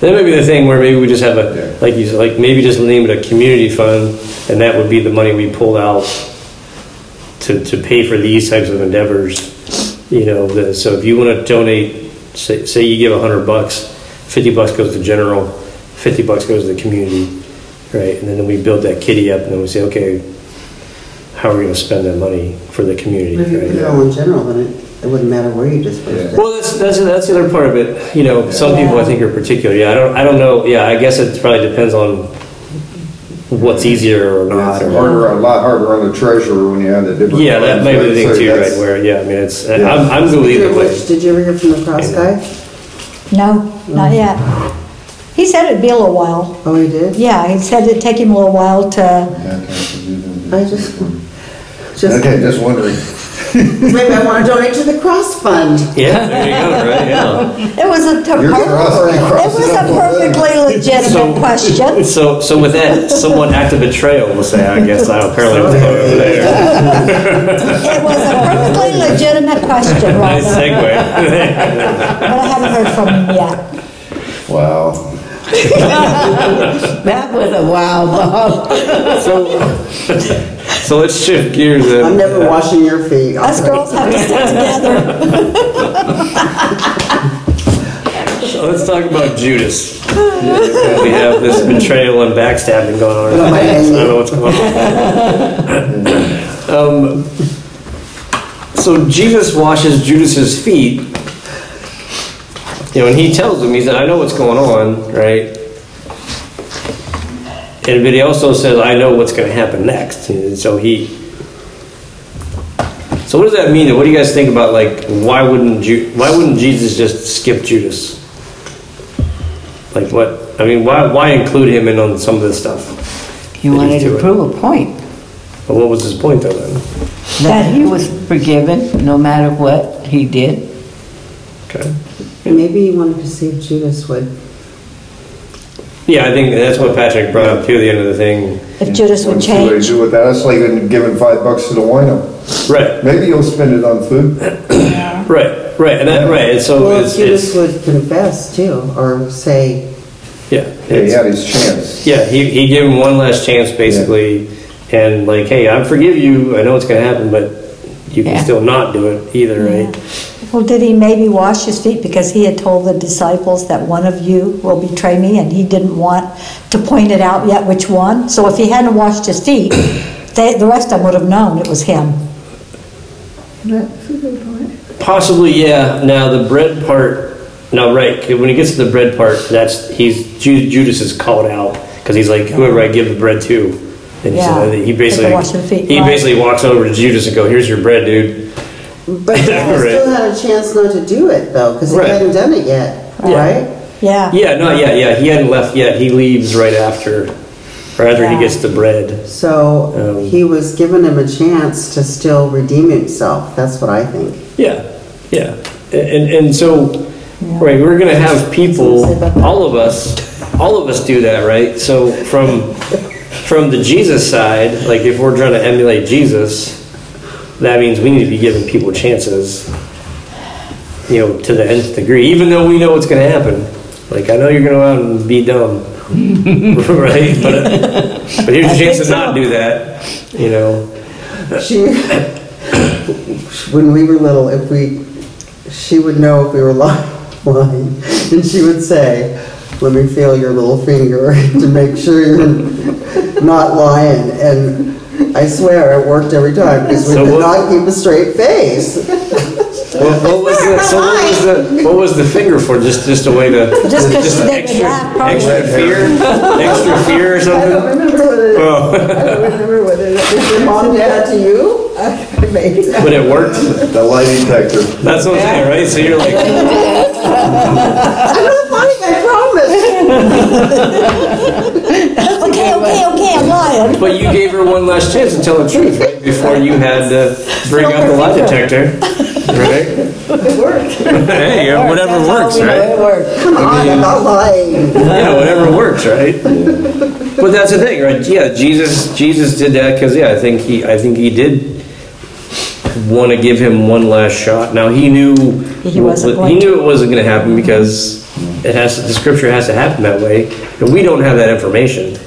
That might be the thing where maybe we just have a, like you said, like maybe just name it a community fund, and that would be the money we pull out to, to pay for these types of endeavors. You know, the, so if you want to donate, say, say you give a hundred bucks, fifty bucks goes to general, fifty bucks goes to the community, right? And then we build that kitty up, and then we say, okay, how are we going to spend that money for the community? If you put it right? all in general, then it, it wouldn't matter where you dispersed it. Well, that's, that's, that's the other part of it. You know, some people I think are particular. Yeah, I don't, I don't know. Yeah, I guess it probably depends on what's easier or not. It's or- harder, a lot harder on the treasurer when you have the different. Yeah, that funds, might be the thing So too, right? Where, yeah, I mean, it's, Yeah. I'm, I'm going to Speaking either of way. which, did you ever hear from the cross guy? No, not yet. He said it'd be a little while. Oh, he did? Yeah, he said it'd take him a little while to, I just, just, Okay, just wondering. Maybe I want to donate to the cross fund. Yeah, there you go, right? Yeah. it was a, ter- You're crossing- it crossing was a up on perfectly legitimate question. So, so with that somewhat act of betrayal, we'll say, I guess I apparently was over there. It was a perfectly legitimate question, Nice Robert, segue. but I haven't heard from him yet. Wow. That was a wow, Bob. so let's shift gears. Then. I'm never washing your feet. Us girls have to stick together. So let's talk about Judas. we have this betrayal and backstabbing going on. I don't know what's going on. um, so Jesus washes Judas's feet. You know, and he tells him, he said, I know what's going on, right? And but he also says, I know what's going to happen next. And so he. So what does that mean? What do you guys think about like why wouldn't Ju- why wouldn't Jesus just skip Judas? Like what? I mean, why why include him in on some of this stuff? He wanted to prove a point, But what was his point though then? that he was forgiven no matter what he did. Okay. Maybe he wanted to see if Judas would. Yeah, I think that's what Patrick brought up too. The end of the thing, If Judas would What do they change. do with that? That's like giving five bucks to the wino. right, Maybe you'll spend it on food. yeah. right, right, and that right. And so Well, it's, if Judas it's would confess too, or say, yeah, Yeah, he had his chance. yeah. He he gave him one last chance basically, and like, hey, I forgive you. I know it's gonna happen, but you can Yeah. still not do it either, right? Well, did he maybe wash his feet because he had told the disciples that one of you will betray me and he didn't want to point it out yet which one? So if he hadn't washed his feet, they, the rest of them would have known it was him. That's a good point. Possibly, yeah. Now the bread part. No, right. 'cause When he gets to the bread part, that's he's Ju- Judas is called out because he's like whoever I give the bread to, and he, Yeah. said, he basically can wash their feet, he right. basically walks over to Judas and go, "Here's your bread, dude." But he Right. still had a chance not to do it though, because he Right. hadn't done it yet, Yeah. right? Yeah. Yeah, no, yeah, yeah. He hadn't left yet. He leaves right after, right after Yeah. he gets the bread. So Um, he was giving him a chance to still redeem himself. That's what I think. Yeah, yeah. And, and so, right, we're going to have people, all of us, all of us do that, right? So from, from the Jesus side, like if we're trying to emulate Jesus, that means we need to be giving people chances, you know, to the nth degree, even though we know what's going to happen. Like, I know you're going to go out and be dumb, right? But, but here's a chance to not do that, you know? She, when we were little, if we, she would know if we were lying, lying, and she would say, "Let me feel your little finger to make sure you're not lying." And I swear, it worked every time because we So did what- not keep a straight face. What, what was the, so what was the, what was the finger for? Just, just a way to, Just 'cause just they extra, laugh, extra fear, extra fear or something. I don't something? remember whether, Oh, I don't remember whether that was Your mom did that to you? Maybe. but it worked. The lie detector. That's what I'm saying, right? So you're like, I'm not lying. I promise. Okay, okay, okay, I'm lying. but you gave her one last chance to tell the truth, right? Before you had to bring out the lie detector, right? It worked. Hey, yeah, whatever That's works, right? It worked. Come on, I'm not lying. Yeah, whatever works, right? But that's the thing, right? Yeah, Jesus, Jesus did that because yeah, I think he, I think he did want to give him one last shot. Now he knew He wasn't he going knew it wasn't going to happen because it has to, the scripture has to happen that way, and we don't have that information,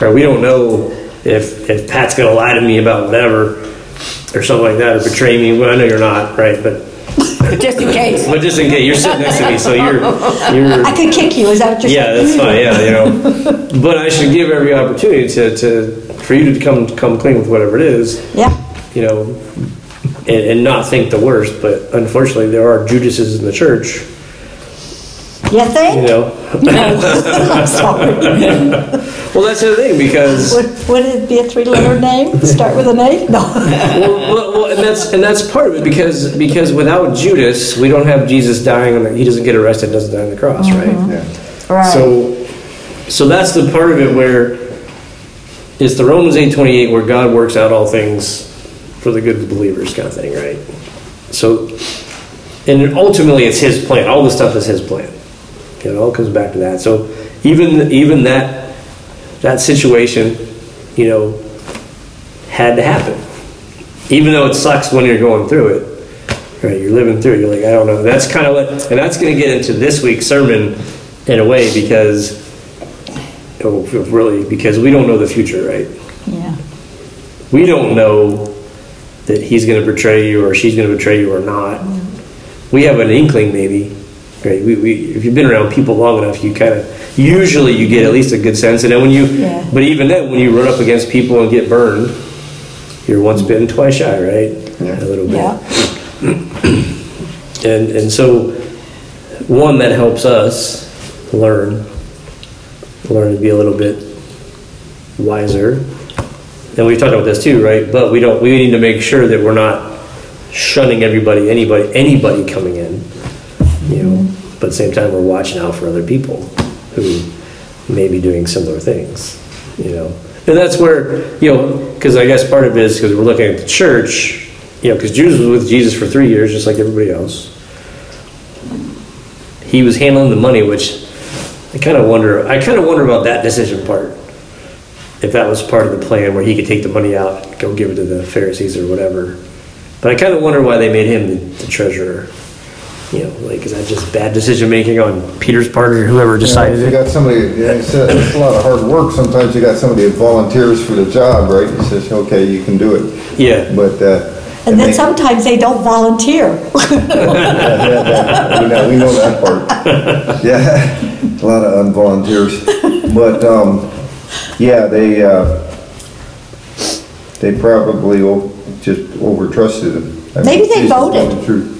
right? We don't know if if Pat's going to lie to me about whatever or something like that or betray me. Well, I know you're not, right? But But just in case. but just in case you're sitting next to me, so you're you're I could kick you, is that what you're yeah, saying? that's fine. Yeah, you know, but I should give every opportunity to, to for you to come come clean with whatever it is, Yeah, you know, and, and not think the worst. But unfortunately, there are Judases in the church, you you think? know. I'm sorry. Well, that's the thing because Would, would it be a three-letter name? Start with an A? No. well, well, well, and that's and that's part of it because because without Judas, we don't have Jesus dying on the. He doesn't get arrested, doesn't die on the cross, right? Mm-hmm. Right. So, so that's the part of it where it's the Romans eight twenty eight where God works out all things for the good of the believers, kind of thing, right? So, and ultimately, it's His plan. All this stuff is His plan. It all comes back to that. So, even even that that situation, you know, had to happen. Even though it sucks when you're going through it, right? You're living through it. You're like, I don't know. That's kind of what, and that's going to get into this week's sermon in a way because, oh, really, because we don't know the future, right? Yeah. We don't know that he's going to betray you or she's going to betray you or not. We have an inkling, maybe. Right? We, we, if you've been around people long enough, you kind of usually you get at least a good sense. And then when you, Yeah. but even then, when you run up against people and get burned, you're once bitten, twice shy, right? Yeah. A little bit. Yeah. And and so one that helps us learn learn to be a little bit wiser. And we've talked about this too, right? But we don't we need to make sure that we're not shunning everybody, anybody anybody coming in. You know, mm-hmm. But at the same time we're watching out for other people who may be doing similar things. You know. And that's where, you know, because I guess part of it is because we're looking at the church, you know, because Judas was with Jesus for three years, just like everybody else he was handling the money, which I kind of wonder. I kind of wonder about that decision part. If that was part of the plan, where he could take the money out, go give it to the Pharisees or whatever. But I kind of wonder why they made him the, the treasurer. You know, like is that just bad decision making on Peter's part or whoever You know, decided If you it? got somebody, yeah, it's a, it's a lot of hard work, sometimes you got somebody that volunteers for the job, right? He says, okay, you can do it. Yeah, But, uh, And then they- sometimes they don't volunteer. Yeah, We know, we know that part. Yeah, a lot of unvolunteers. But, um, yeah, they, uh, they probably o- just overtrusted them. I mean, Maybe they voted. the truth.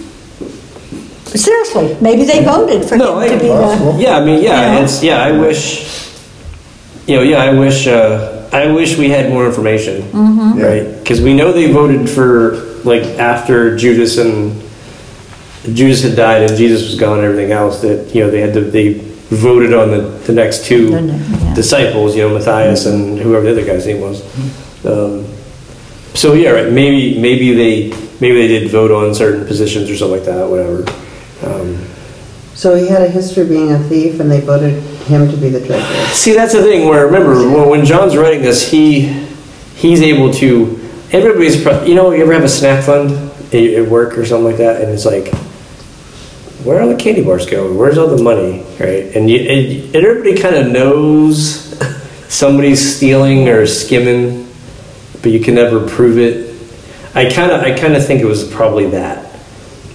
Seriously, maybe they voted for No, him to I- be the, Yeah, I mean, You yeah, it's, yeah, I wish, you know, yeah, I wish, uh, I wish we had more information. Mm-hmm. Yeah. Right? Because we know they voted for, like, after Judas and, Judas had died and Jesus was gone and everything else, that, you know, they had to, they voted on the, the next two The yeah. disciples, you know, Matthias and whoever the other guy's name was. Um, so, yeah, right, maybe, maybe they, maybe they did vote on certain positions or something like that, whatever. Um, So he had a history of being a thief and they voted him to be the treasurer. See, that's the thing. Where remember when, John's writing this, he he's able to. Everybody's, you know, you ever have a snack fund at, work or something like that, and it's like, where are the candy bars going? Where's all the money, right? And you, and everybody kind of knows somebody's stealing or skimming, but you can never prove it. I kind of, I kind of think it was probably that.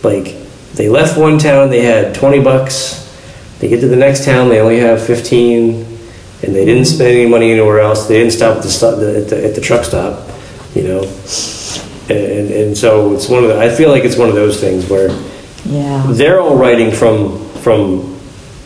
Like, they left one town, they had 20 bucks. They get to the next town, they only have 15, and they didn't spend any money anywhere else. They didn't stop at the, stop, at the, at the truck stop, you know. And, and so it's one of the, I feel like it's one of those things where yeah. they're all writing from from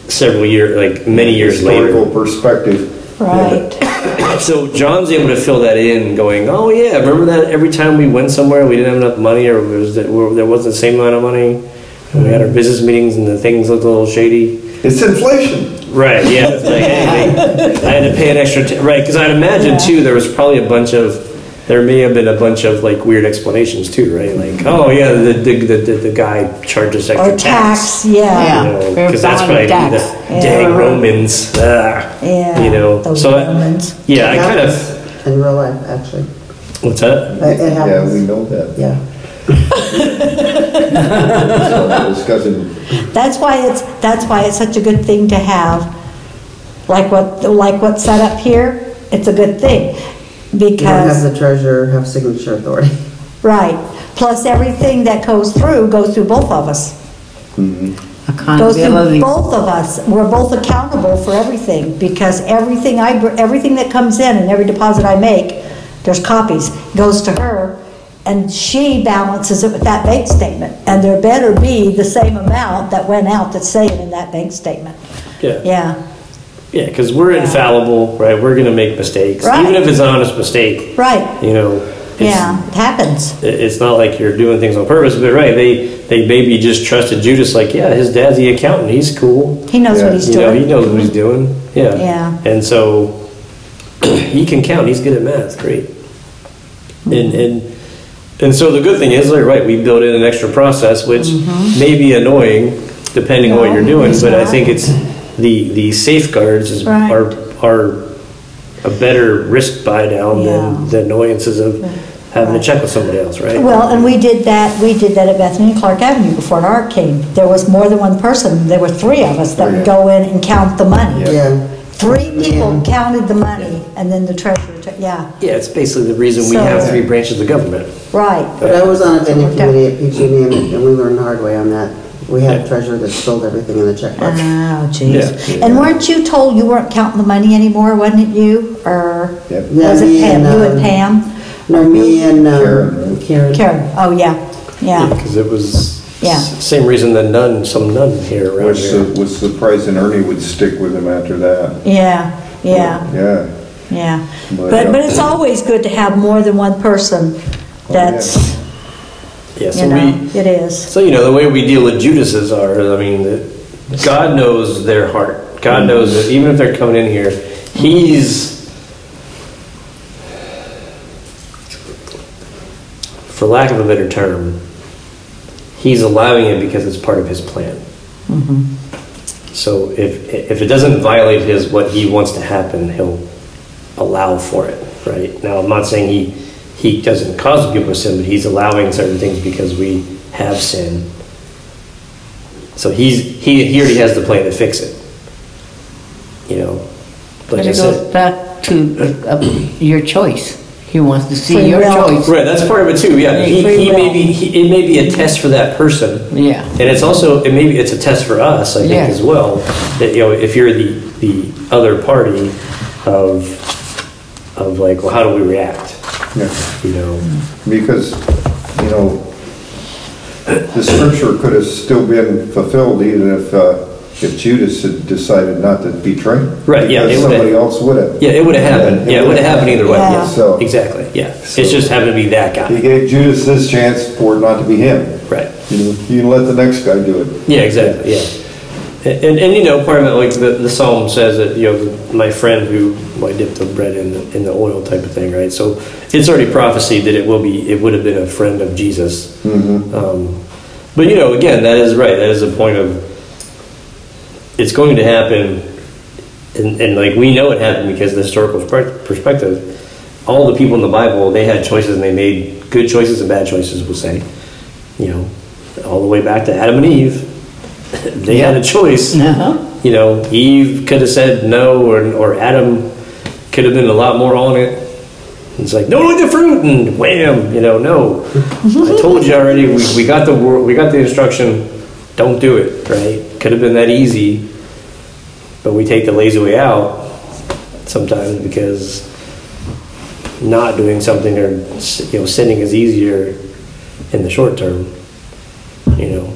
several years, like many years Historical later. perspective. Right. So John's able to fill that in, going, "Oh yeah, remember that every time we went somewhere, we didn't have enough money, or it was that there wasn't the same amount of money, and we had our business meetings, and the things looked a little shady." It's inflation. Right. Yeah. It's like, hey, they, I had to pay an extra. T- right. Because I'd imagine too, there was probably a bunch of. There may have been a bunch of like weird explanations too, right? Like, oh yeah, the the, the, the, the guy charges extra Or tax, yeah. Yeah. you know, because that's value probably tax. the Yeah. dang Romans. Ah, Yeah, you know. those so I- Romans. yeah, I It kind of. In real life, actually. What's that? It it Yeah, we happens. know that. Yeah. So, Discussing, That's why it's, that's why it's such a good thing to have, like what, like what's set up here, it's a good thing. You don't have Because, the treasurer have signature authority. right, plus everything that goes through, goes through both of us. Mm-hmm. Goes through Accountability. both of us, we're both accountable for everything, because everything I, br- everything that comes in and every deposit I make, there's copies, goes to her, and she balances it with that bank statement, and there better be the same amount that went out that's saying in that bank statement. Yeah. Yeah, Yeah, because we're infallible, right? We're gonna make mistakes, Right. even if it's an honest mistake. right, You know. Yeah, it happens. It's not like you're doing things on purpose, but right, they they maybe just trusted Judas, like, yeah, his dad's the accountant, he's cool. He knows what Yeah, he's You know, he knows what he's doing. Yeah. Yeah. And so he can count. He's good at math. Great. And and and so the good thing is, like, right, we built in an extra process, which may be annoying depending on what Mm-hmm. You're doing, it's but I think it's the the safeguards is, Right. are are a better risk buy down Yeah. than the annoyances of having to check with somebody else, right? Well, and we did that, we did that at Bethany and Clark Avenue before an art came. There was more than one person, there were three of us that would go in and count the money. Yeah. Three people counted the money, and then the treasurer, took- yeah, yeah, it's basically the reason we So- have three branches of government. right. But I was on a vending Okay. committee at PG&E and and we learned the hard way on that. We had a treasurer that stole everything in the checkbook. Oh, jeez. Yeah. And weren't you told you weren't counting the money anymore, wasn't it you? Or Yep. was Yeah, it me Pam? and, You and um, Pam? No, me and um, Karen. Karen. Karen, oh, yeah, yeah, Because it was Yeah. same reason that none, some none here around which here. uh, was surprised and Ernie would stick with him after that. yeah, yeah, Yeah. yeah. But, But, uh, but it's always good to have more than one person that's, Yeah, so you know, we, it is. so you know, the way we deal with Judas's are, I mean, that God knows their heart. God knows that even if they're coming in here, He's, for lack of a better term, He's allowing it because it's part of His plan. So if if it doesn't violate His what He wants to happen, He'll allow for it, right? Now, I'm not saying He He doesn't cause people to sin, but He's allowing certain things because we have sin. So He's He He already has the plan to fix it. You know, But I it goes back to uh, your choice. He wants to see your choice. Right, that's part of it too, yeah. He, he may be, he- it may be a test for that person. Yeah. And it's also, it maybe it's a test for us, I think, Yeah. as well. That, you know, if you're the, the other party of, of like, well, how do we react? Yeah. You know? Because, you know, the scripture could have still been fulfilled even if, uh, if Judas had decided not to betray. Right, yeah, it would've- somebody else would have. Yeah, it would have happened. Yeah, it would have happened either way. Yeah. Yeah. So- Exactly, yeah. So- It's just happened to be that guy. He guy. gave Judas his chance for it not to be him. Right. You know, you can let the next guy do it. Yeah, exactly, yeah. And, and, and, you know, part of it, like the, the psalm says that, you know, my friend who, I dipped the bread in the, in the oil type of thing, right? So it's already prophesied that it will be, it would have been a friend of Jesus. Um, but, you know, again, that is right. That is a point of, it's going to happen, and, and like we know it happened because of the historical perspective. All the people in the Bible, they had choices and they made good choices and bad choices, we'll say. You know, all the way back to Adam and Eve. they had a choice. Uh-huh. You know, Eve could have said no, or, or Adam could have been a lot more on it. It's like, don't eat the fruit, and wham, you know, no. I told you already. We, we got the we got the instruction. Don't do it, right? Could have been that easy, but we take the lazy way out sometimes because not doing something or you know sinning is easier in the short term, you know,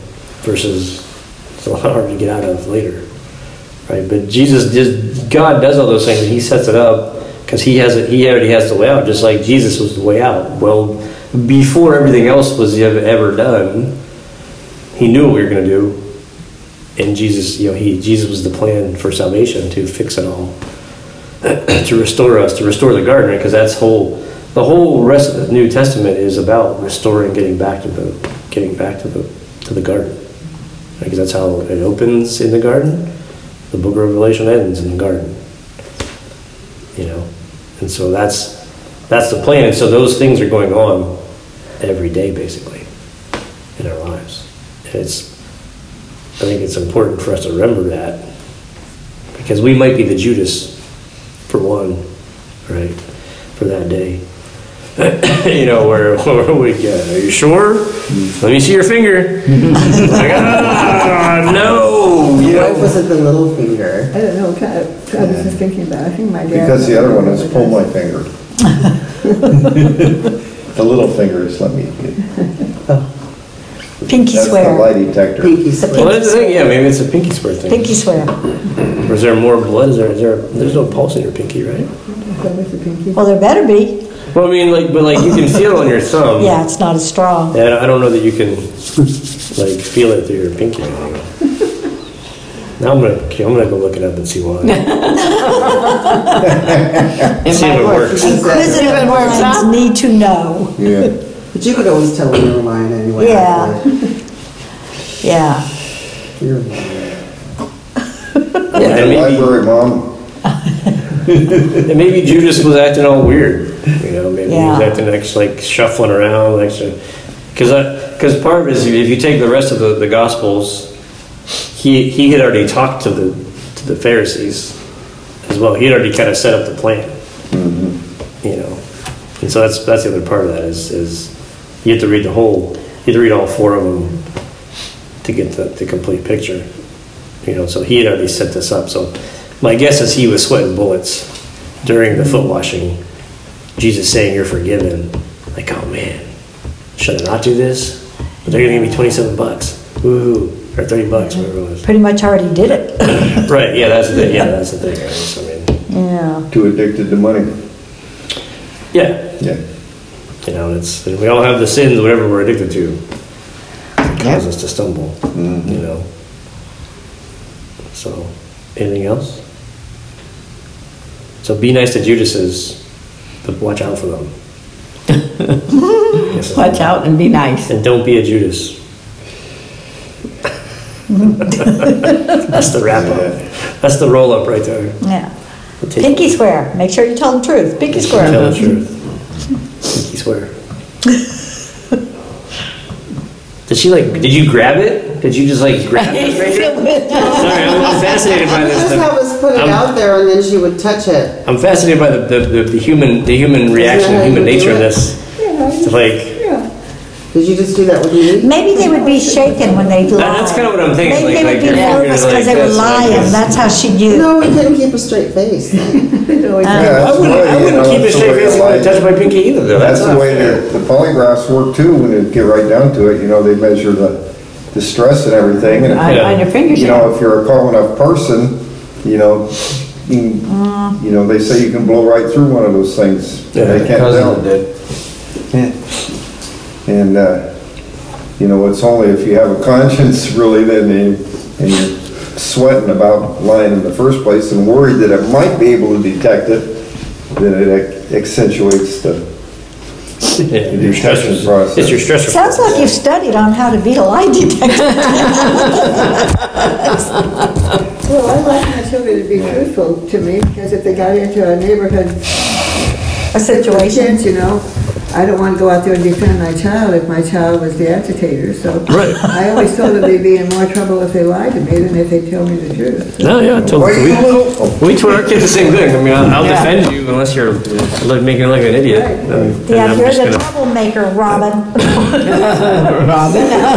versus it's a lot harder to get out of later, right? But Jesus just God does all those things and He sets it up because He has it. He already has the way out, just like Jesus was the way out. Well, before everything else was ever, ever done, He knew what we were going to do, and Jesus, you know, He Jesus was the plan for salvation to fix it all to restore us, to restore the garden, because that's whole. The whole rest of the New Testament is about restoring, getting back to the, getting back to the, to the garden, because that's how it opens in the garden. The Book of Revelation ends in the garden. You know, and so that's that's the plan. And so those things are going on every day, basically, in our lives. And it's, I think it's important for us to remember that, because we might be the Judas for one, right, for that day. you know, where, where we get, are you sure? Let me see your finger. like, ah, no, you Why know. was it the little finger? I don't know, kind of, I was just thinking about, it. I think my dad. Because the other one is pull my finger. The little finger is let me get. Pinky That's the swear. lie detector. Pinky The Well, that's the thing, yeah, maybe it's a pinky swear thing. pinky swear. Or is there more blood? Is there, is there, there's no pulse in your pinky, right? That was pinky. Well, there better be. Well, I mean, like, but like you can feel it on your thumb. Yeah, it's not as strong. And I don't know that you can like feel it through your pinky. or. Now I'm gonna, okay, I'm gonna go look it up and see why. It See if it works. Inquisitive Even minds need to know. Yeah. But you could always tell when you were lying anyway. Yeah. Yeah. You're lying. Yeah, and maybe, Library, mom. and maybe Judas was acting all weird. You know, maybe he was acting like, like shuffling around, like because because part of it is if you take the rest of the, the Gospels, he he had already talked to the to the Pharisees as well. He had already kind of set up the plan. Mm-hmm. You know, and so that's that's the other part of that is is you have to read the whole you have to read all four of them to get the, the complete picture. You know, so he had already set this up. So my guess is he was sweating bullets during the foot washing. Jesus saying you're forgiven. Like, oh man, should I not do this? But they're gonna give me 27 bucks. Woohoo. Or 30 bucks, whatever it was. Pretty much already did it. Right, yeah, that's the thing. Yeah, that's the thing. Right? So, I mean, Yeah. Too addicted to money. yeah, Yeah. You know, it's we all have the sins, whatever we're addicted to, that cause us to stumble. Mm-hmm. You know. So, anything else? So be nice to Judas's, but watch out for them. Yes, Watch out and be nice. And don't be a Judas. That's the wrap up. That's the roll up right there. Yeah. Pinky swear. Make sure you tell the truth. Pinky swear. Tell the truth. Pinky swear. Did she like, did you grab it? Did you just like grab it? Sorry, I'm I'm fascinated by this. Just have us put it I'm- out there and then she would touch it. I'm fascinated by the, the, the, the human, the human reaction, how the human you do nature of it? this. It's like, Did you just do that with me? Maybe they would be shaken when they lie. that's kinda what I'm thinking, Maybe they like- would be like you're- you're nervous like because they were this, like lying, this. that's how she knew. No, we couldn't keep a straight face. Yeah, I that's wouldn't, the way, I you wouldn't know, keep a that's the straight way face it when I lies. touch my pinky either, though. That's not the way fair. the, the polygraphs work too, when you get right down to it, you know, they measure the, the stress and everything, and if On, on your fingers. You know, if you're a tall enough person, you know, you, mm. you know, they say you can blow right through one of those things. Yeah, They can't cousin tell. did. And, uh, you know, it's only if you have a conscience really, then, you- and you're sweating about lying in the first place and worried that it might be able to detect it, then it accentuates the, Yeah, your stress detection process. It's your stress Sounds like you've studied on how to beat a lie detector. Well, I like my children to be truthful to me, because if they got into a neighborhood A situation. kids, you know, I don't want to go out there and defend my child if my child was the agitator, so. Right. I always thought that they'd be in more trouble if they lied to me than if they tell me the truth. No, yeah, Why totally. you We, little- we taught our kids the same thing. I mean, I'll, I'll Yeah. defend you unless you're like, making it like an idiot. And- and Yeah, you're just the gonna- troublemaker, Robin. Robin.